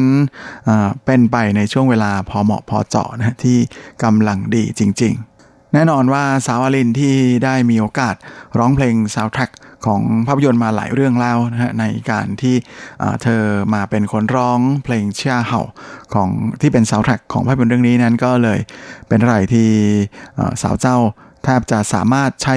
เอ่อเป็นไปในช่วงเวลาพอเหมาะพอเจาะนะฮะที่กำลังดีจริง ๆ แน่นอนว่าสาวอาลินที่ได้มีโอกาสร้องเพลงซาวด์แทร็ก ของภาพยนตร์มาหลายเรื่องแล้วนะฮะในการที่เธอมาเป็นคนร้องเพลงเชียเห่าของที่เป็นซาวด์แทร็กของภาพยนตร์เรื่องนี้นั้นก็เลยเป็นอะไรที่สาวเจ้าแทบจะสามารถใช้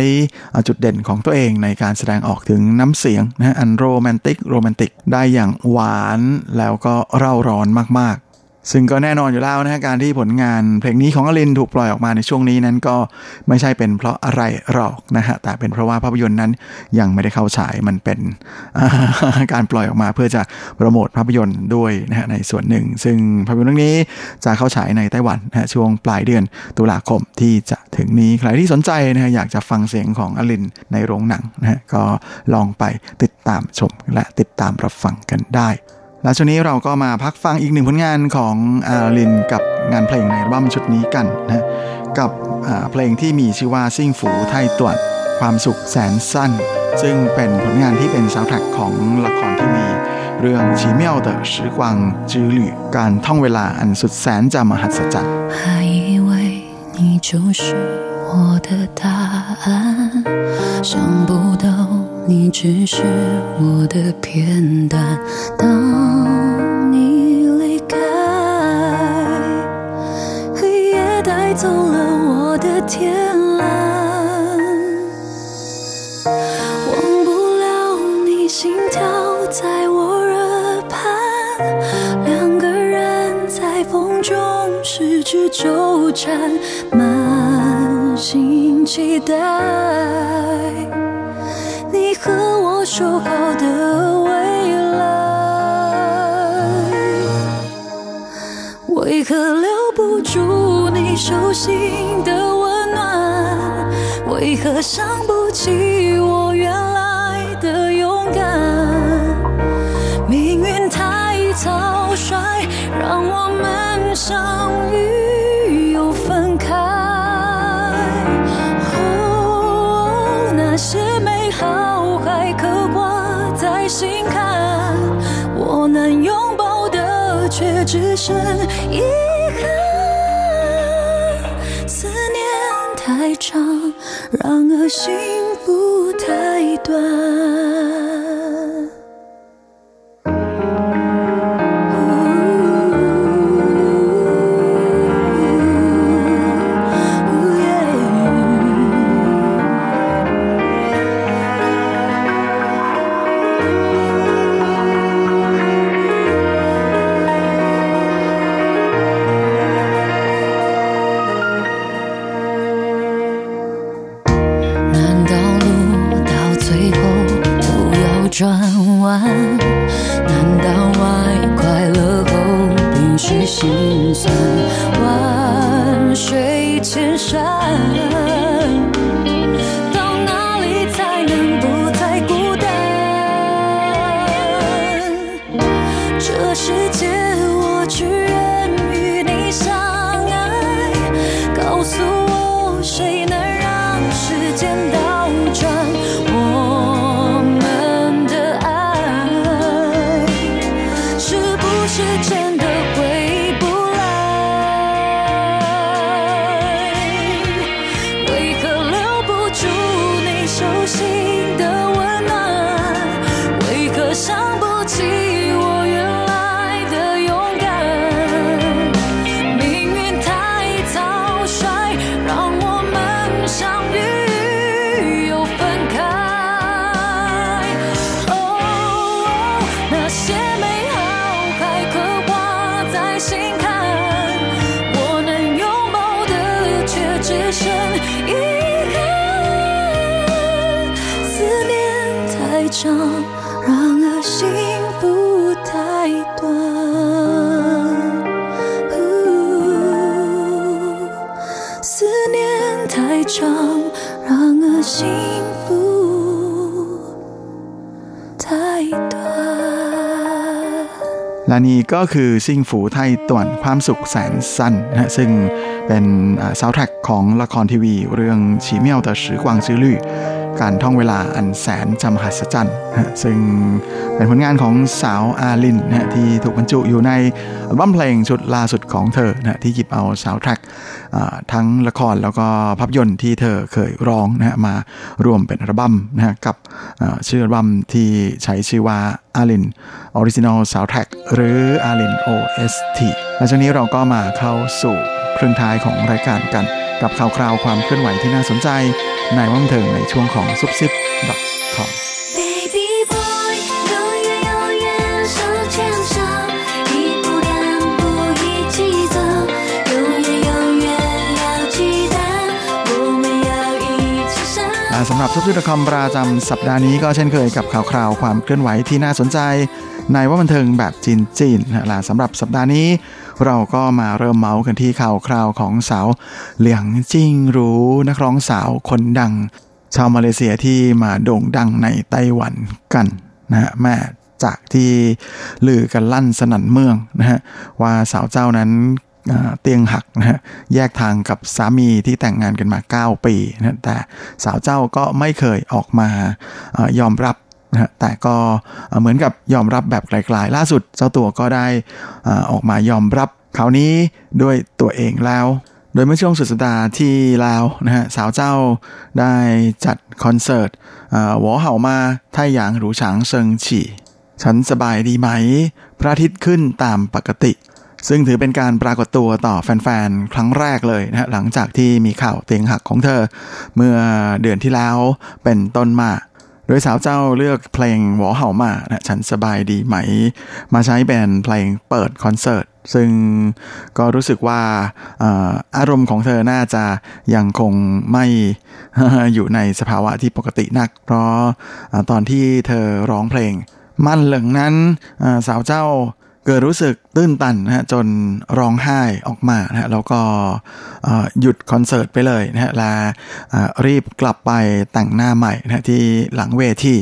จุดเด่นของตัวเองในการแสดงออกถึงน้ำเสียงนะฮะอันโรแมนติกโรแมนติกได้อย่างหวานแล้วก็เร่าร้อนมากๆ ซึ่งก็แน่นอนอยู่แล้วนะฮะการที่ผลงานเพลงนี้ของอลินถูกปล่อยออกมาในช่วงนี้นั้นก็ไม่ใช่เป็นเพราะอะไรหรอกนะฮะแต่เป็นเพราะว่าภาพยนตร์นั้นยังไม่ได้เข้าฉายมันเป็นการปล่อยออกมาเพื่อจะโปรโมทภาพยนตร์ด้วยนะฮะในส่วนหนึ่ง ซึ่งภาพยนตร์เรื่องนี้จะเข้าฉายในไต้หวันนะฮะช่วงปลายเดือนตุลาคมที่จะถึงนี้ใครที่สนใจนะฮะอยากจะฟังเสียงของอลินในโรงหนังนะฮะก็ลองไปติดตามชมและติดตามรับฟังกันได้ และช่วงนี้เราก็มาพักฟังอีกหนึ่งผลงานของอาลินกับงานเพลงในอัลบั้มชุดนี้กันนะฮะกับอ่าเพลงที่มีชื่อว่าซิ่งฝูไทยตรวจความสุขแสนสั้น ซึ่งเป็นผลงานที่เป็นซาวด์แทร็กของละครที่มีเรื่อง奇妙的时光之旅การท่องเวลาอันสุดแสนจะมหัศจรรย์ 还以为你就是我的答案，想不到 你只是我的片段。当你离开，黑夜带走了我的天蓝。忘不了你心跳在我耳畔，两个人在风中失去纠缠，满心期待和我说好的未来。为何留不住你手心的温暖？为何想不起我原幸福太短。转弯？难道爱快乐后必须心酸？万水千山， นี่ก็คือ幸福太短 ความสุขแสนสั้นนะซึ่งเป็นซาวด์แทร็กของละครทีวี เรื่อง奇妙的時光之旅 การท่องเวลาอันแสนมหัศจรรย์นะซึ่งเป็นผลงานของสาว A-Lin นะที่ถูกบรรจุอยู่ในอัลบั้มเพลงชุดล่าสุดของเธอนะที่หยิบเอาซาวด์แทร็ก ทั้งละครแล้วก็ภาพยนตร์ที่เธอเคยร้องนะฮะมารวมเป็นอัลบั้มนะฮะกับชื่ออัลบั้มที่ใช้ชื่อว่า a l i n Original Soundtrack หรือ a l i n OST และช่วงนี้เราก็มาเข้าสู่ครึ่งท้ายของรายการกัน กับข่าวคราวความเคลื่อนไหวที่น่าสนใจในว่างเทิงในช่วงของซุปซิป .com ำหรับซุปซิป .com ประจำสัปดาห์นี้ก็เช่นเคยกับข่าวคราวความเคลื่อนไหวที่น่าสนใจ ในว่าบันเทิงแบบจีนจีนนะและสำหรับสัปดาห์นี้ เราก็มาเริ่มเมาส์กันที่ข่าวคราวของสาวเหลียงจิงรู้นักร้องสาวคนดัง ชาวมาเลเซียที่มาโด่งดังในไต้หวันกันนะฮะแม่จากที่ลือกันลั่นสนั่นเมืองนะฮะว่าสาวเจ้านั้น เตียงหักนะฮะแยกทางกับสามีที่แต่งงานกันมา 9 ปีนะแต่สาวเจ้าก็ไม่เคยออกมาอยอมรับนะแต่ก็เหมือนกับยอมรับแบบไกลๆล่าสุดเจ้าตัวก็ได้ออกมายอมรับคราวนี้ด้วยตัวเองแล้ว โดยเมื่อช่วงสุดสัปดาห์ที่แล้วนะฮะสาวเจ้าได้จัดคอนเสิร์ตหวอเห่ามาไท่หยางหรูฉางเซิงฉี่ฉันสบายดีไหม พระอาทิตย์ขึ้นตามปกติ ซึ่งถือเป็นการปรากฏตัวต่อแฟนๆ ครั้งแรกเลยนะฮะหลังจากที่มีข่าวเตียงหักของเธอ เมื่อเดือนที่แล้วเป็นต้นมาโดยสาวเจ้าเลือกเพลงหวอเห่ามานะฉันสบายดีไหม มาใช้เป็นเพลงเปิดคอนเสิร์ต ซึ่งก็รู้สึกว่าอารมณ์ของเธอน่าจะยังคงไม่อยู่ในสภาวะที่ปกตินัก เพราะตอนที่เธอร้องเพลง มั่นเหลิงนั้นสาวเจ้า เกิดรู้สึกตื้นตันนะฮะจนร้องไห้ออกมานะฮะแล้วก็หยุดคอนเสิร์ตไปเลยนะฮะแลารีบกลับไปแต่งหน้าใหม่นะฮะที่หลังเวที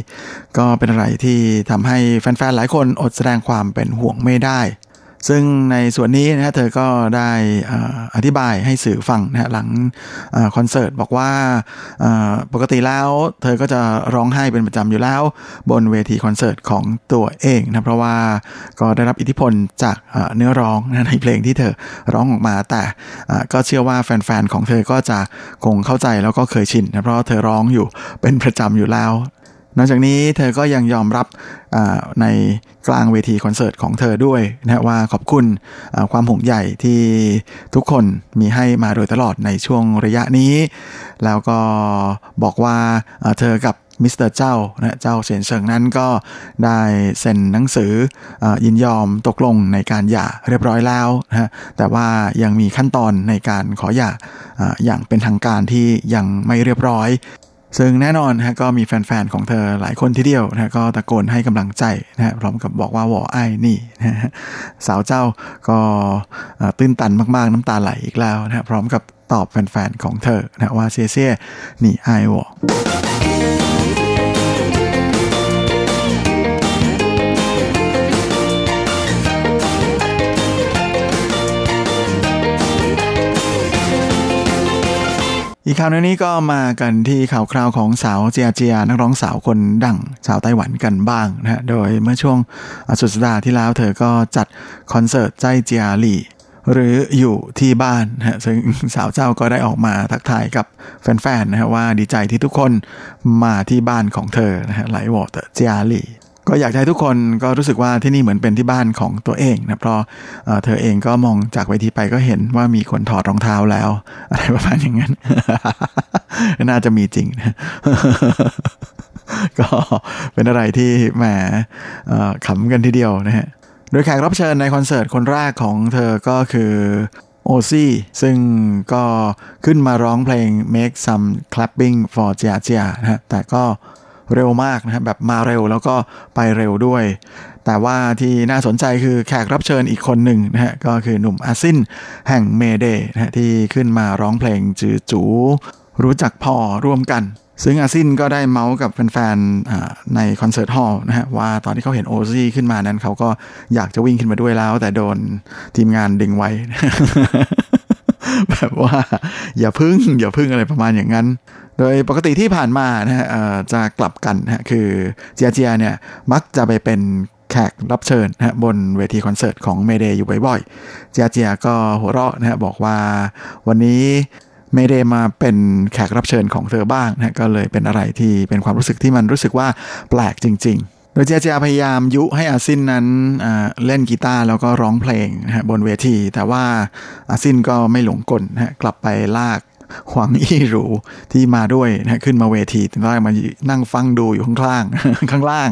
ก็เป็นอะไรที่ทำให้แฟนๆ หลายคนอดแสดงความเป็นห่วงไม่ได้ ซึ่งในส่วนนี้นะฮะเธอก็ได้อธิบายให้สื่อฟังนะฮะหลังอคอนเสิร์ตบอกว่าปกติแล้วเธอก็จะร้องไห้เป็นประจำอยู่แล้ว บนเวทีคอนเสิร์ตของตัวเองนะเพราะว่าก็ได้รับอิทธิพลจากเนื้อร้องนะในเพลงที่เธอร้องออกมา แต่ก็เชื่อว่าแฟนๆของเธอก็จะคงเข้าใจแล้วก็เคยชินนะเพราะเธอร้องอยู่เป็นประจำอยู่แล้ว นอกจากนี้เธอก็ยังยอมรับในกลางเวทีคอนเสิร์ตของเธอด้วยนะว่าขอบคุณความห่วงใยที่ทุกคนมีให้มาโดยตลอดในช่วงระยะนี้ แล้วก็บอกว่าเธอกับมิสเตอร์เจ้านะเจ้าเสียนเฉิงนั้นก็ได้เซ็นหนังสืออยินยอมตกลงในการหย่าเรียบร้อยแล้วนะแต่ว่ายังมีขั้นตอนในการขอหย่าอ่าอย่างเป็นทางการที่ยังไม่เรียบร้อย ซึ่งแน่นอนนะฮะก็มีแฟนๆของเธอหลายคนทีเดียวนะฮะก็ตะโกนให้กำลังใจนะฮะพร้อมกับบอกว่าวอไอ้นี่นะสาวเจ้าก็ตื้นตันมากๆน้ำตาไหลอีกแล้วนะฮะพร้อมกับตอบแฟนๆของเธอนะว่าเซียเซียนี่ไอ้วอ อีกข่าวหนึงนี้ก็มากันที่ข่าวคราวของสาวเจียเจีย นักร้องสาวคนดังชาวไต้หวันกันบ้างนะฮะโดยเมื่อช่วงสุดสัปดาห์ที่แล้วเธอก็จัดคอนเสิร์ตใจเจียหลี่หรืออยู่ที่บ้านนะฮะซึ่งสาวเจ้าก็ได้ออกมาทักทายกับแฟนๆนะฮะว่าดีใจที่ทุกคนมาที่บ้านของเธอนะฮะไหลวอเตอร์เจียหลี่ ก็อยากให้ทุกคนก็รู้สึกว่าที่นี่เหมือนเป็นที่บ้านของตัวเองนะเพราะเธอเองก็มองจากเวทีไปก็เห็นว่ามีคนถอดรองเท้าแล้ว อะไรประมาณอย่างนั้น น่าจะมีจริงนะก็เป็นอะไรที่แหมขำกันทีเดียวนะฮะโดยแขกรับเชิญในคอนเสิร์ตคนแรกของเธอก็คือโอซี่ซึ่งก็ขึ้นมาร้องเพลง Make Some Clapping for Jia Jia นะฮะแต่ก็ เร็วมากนะครับแบบมาเร็วแล้วก็ไปเร็วด้วย แต่ว่าที่น่าสนใจคือแขกรับเชิญอีกคนหนึ่งนะฮะก็คือหนุ่มอาซินแห่งเมเดย์นะฮะที่ขึ้นมาร้องเพลงจือจูรู้จักพอร่วมกัน ซึ่งอาซินก็ได้เม้าท์กับแฟนๆในคอนเสิร์ตฮอลล์นะฮะว่าตอนที่เขาเห็นโอซี่ขึ้นมานั้นเขาก็อยากจะวิ่งขึ้นมาด้วยแล้ว แต่โดนทีมงานดึงไว้แบบว่าอย่าพึ่งอย่าพึ่งอะไรประมาณอย่างนั้น โดยปกติที่ผ่านมานะฮะจะกลับกันนะฮะคือเจียเจียเนี่ยมักจะไปเป็นแขกรับเชิญนะฮะบนเวทีคอนเสิร์ตของเมเดย์อยู่บ่อยๆ เจียเจียก็หัวเราะนะฮะบอกว่าวันนี้เมเดย์มาเป็นแขกรับเชิญของเธอบ้างนะฮะก็เลยเป็นอะไรที่เป็นความรู้สึกที่มันรู้สึกว่าแปลกจริง ๆ โดยเจียเจียพยายามยุให้อาซินนั้นเล่นกีตาร์แล้วก็ร้องเพลงนะฮะบนเวที แต่ว่าอาซินก็ไม่หลงกลนะฮะกลับไปลาก หวังอี้หรูที่มาด้วยนะขึ้นมาเวทีตอนแรกมานั่งฟังดูอยู่ข้างล่างข้างล่าง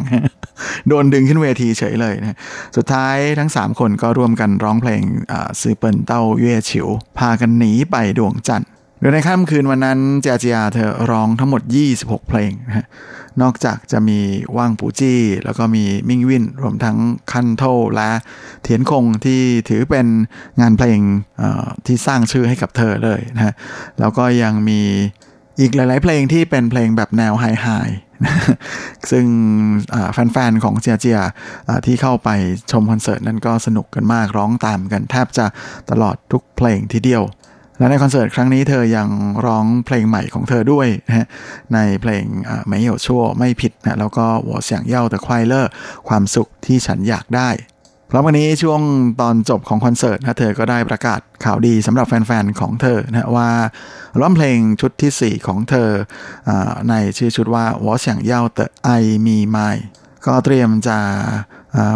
โดนดึงขึ้นเวทีเฉยเลยนะสุดท้ายทั้ง 3 คนก็ร่วมกันร้องเพลงอ่าซือเปินเต้าเย่ว์ฉิว พากันหนีไปดวงจันทร์โดยในค่ำคืนวันนั้นเจียเจียเธอร้องทั้งหมด 26 เพลงนะ นอกจากจะมีว่างปูจี้ แล้วก็มีมิ่งวินรวมทั้งคันโทและเทียนคงที่ถือเป็นงานเพลงที่สร้างชื่อให้กับเธอเลยนะฮะแล้วก็ยังมีอีกหลาย ๆ เพลงที่เป็นเพลงแบบแนวไฮไฮซึ่งแฟน ๆ ของเจียเจียที่เข้าไปชมคอนเสิร์ตนั้นก็สนุกกันมากร้องตามกันแทบจะตลอดทุกเพลงทีเดียว และในคอนเสิร์ตครั้งนี้เธอยังร้องเพลงใหม่ของเธอด้วยนะฮะในเพลงไม่เหยวชั่วไม่ผิดนะแล้วก็หัวเสียงเย่าแต่ควายเลอร์ความสุขที่ฉันอยากได้พร้อมกันนี้ช่วงตอนจบของคอนเสิร์ตนะเธอก็ได้ประกาศข่าวดีสำหรับแฟนๆ ของเธอนะว่าร้องเพลงชุดที่ 4 ของเธออในชื่อชุดว่าหัวเสียงเย่าแต่ไอมีไมก็เตรียมจะ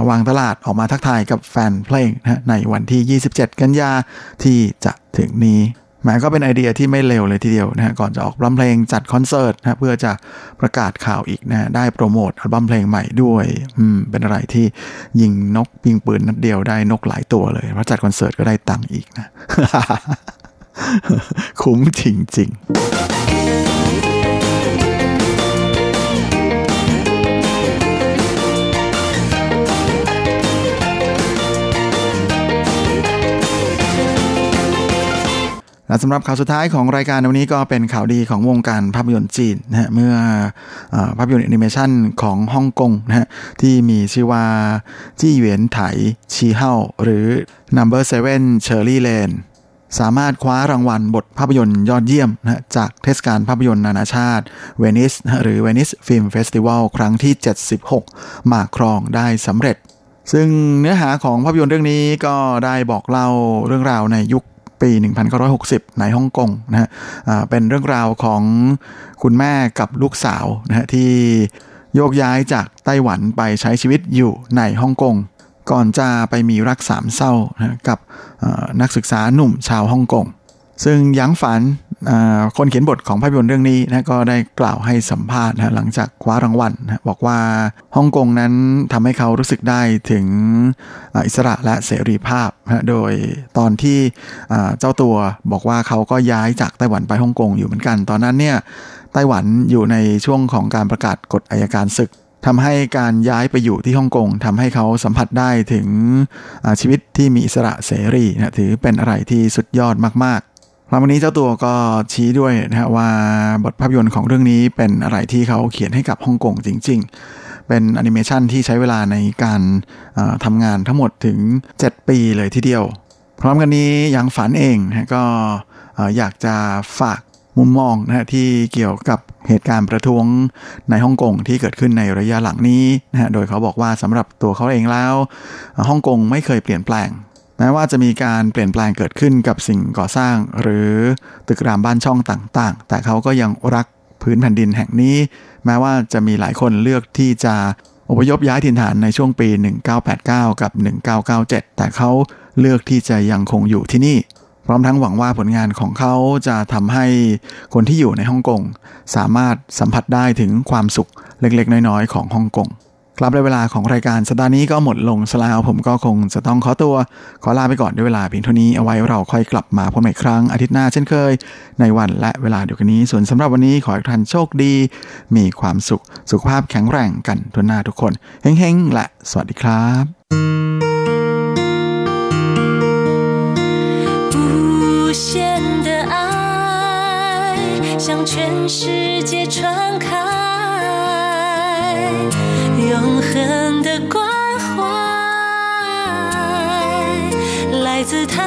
วางตลาดออกมาทักทายกับแฟนเพลงนะในวันที่ 27 กันยาที่จะถึงนี้แหมก็เป็นไอเดียที่ไม่เลวเลยทีเดียวนะฮะก่อนจะออกอัลบั้มเพลงจัดคอนเสิร์ตนะเพื่อจะประกาศข่าวอีกนะได้โปรโมทอัลบั้มเพลงใหม่ด้วยอืมเป็นอะไรที่ยิงนกปิงปืนนัดเดียวได้นกหลายตัวเลยเพราะจัดคอนเสิร์ตก็ได้ตังค์อีกนะ คุ้มจริงๆ และสำหรับข่าวสุดท้ายของรายการวันนี้ก็เป็นข่าวดีของวงการภาพยนตร์จีนนะฮะเมื่ออภาพยนตร์แอนิเมชันของฮ่องกงนะฮะที่มีชื่อว่าจี้เหวียนไถชีเฮาหรือ Number 7 Cherry Lane สามารถคว้ารางวัลบทภาพยนตร์ยอดเยี่ยมนะจากเทศกาลภาพยนตร์นานาชาติเวนิสหรือ Venice Film Festival ครั้งที่ 76 มาครองได้สำเร็จซึ่งเนื้อหาของภาพยนตร์เรื่องนี้ก็ได้บอกเล่าเรื่องราวในยุค ปี 1960 ในฮ่องกงนะฮะเป็นเรื่องราวของคุณแม่กับลูกสาวนะฮะที่โยกย้ายจากไต้หวันไปใช้ชีวิตอยู่ในฮ่องกงก่อนจะไปมีรักสามเศร้านะกับนักศึกษาหนุ่มชาวฮ่องกงซึ่งยังฝัน คนเขียนบทของภาพยนตร์เรื่องนี้นะก็ได้กล่าวให้สัมภาษณ์นะหลังจากคว้ารางวัลนะบอกว่าฮ่องกงนั้นทำให้เขารู้สึกได้ถึงอ,อิสระและเสรีภาพนะโดยตอนที่เจ้าตัวบอกว่าเขาก็ย้ายจากไต้หวันไปฮ่องกงอยู่เหมือนกัน ตอนนั้นเนี่ยไต้หวันอยู่ในช่วงของการประกาศกฎอายการศึกทำให้การย้ายไปอยู่ที่ฮ่องกงทำให้เขาสัมผัสได้ถึงชีวิตที่มีอิสระเสรีนะถือเป็นอะไรที่สุดยอดมาก แล้ววันนี้เจ้าตัวก็ชี้ด้วยนะฮะว่าบทภาพยนตร์ของเรื่องนี้เป็นอะไรที่เขาเขียนให้กับฮ่องกงจริง ๆ เป็นแอนิเมชันที่ใช้เวลาในการทำงานทั้งหมดถึง 7 ปีเลยทีเดียว พร้อมกันนี้ยังฝันเองนะก็เอ่อยากจะฝากมุมมองนะฮะที่เกี่ยวกับเหตุการณ์ประท้วงในฮ่องกงที่เกิดขึ้นในระยะหลังนี้นะฮะโดยเขาบอกว่าสำหรับตัวเขาเองแล้วฮ่องกงไม่เคยเปลี่ยนแปลง แม้ว่าจะมีการเปลี่ยนแปลงเกิดขึ้นกับสิ่งก่อสร้าง หรือตึกรามบ้านช่องต่างๆ แต่เขาก็ยังรักพื้นแผ่นดินแห่งนี้ แม้ว่าจะมีหลายคนเลือกที่จะอพยพย้ายถิ่นฐานในช่วงปี 1989 กับ 1997 แต่เขาเลือกที่จะยังคงอยู่ที่นี่ พร้อมทั้งหวังว่าผลงานของเขาจะทำให้คนที่อยู่ในฮ่องกงสามารถสัมผัสได้ถึงความสุขเล็กๆ น้อยๆ ของฮ่องกง ครับในเวลาของรายการสัปดาห์นี้ก็หมดลงสแล้วผมก็คงจะต้องขอตัว ขอลาไปก่อนด้วยเวลาเพียงเท่านี้เอาไว้เราค่อยกลับมาพบกันใหม่ครั้งอาทิตย์หน้าเช่นเคย ในวันและเวลาเดียวกันนี้ ส่วนสำหรับวันนี้ขอให้ทุกท่านโชคดี มีความสุข สุขภาพแข็งแรงกันทุกหน้าทุกคนเฮ้งๆและสวัสดีครับ 无限的爱向全世界传开。 恨的关怀来自他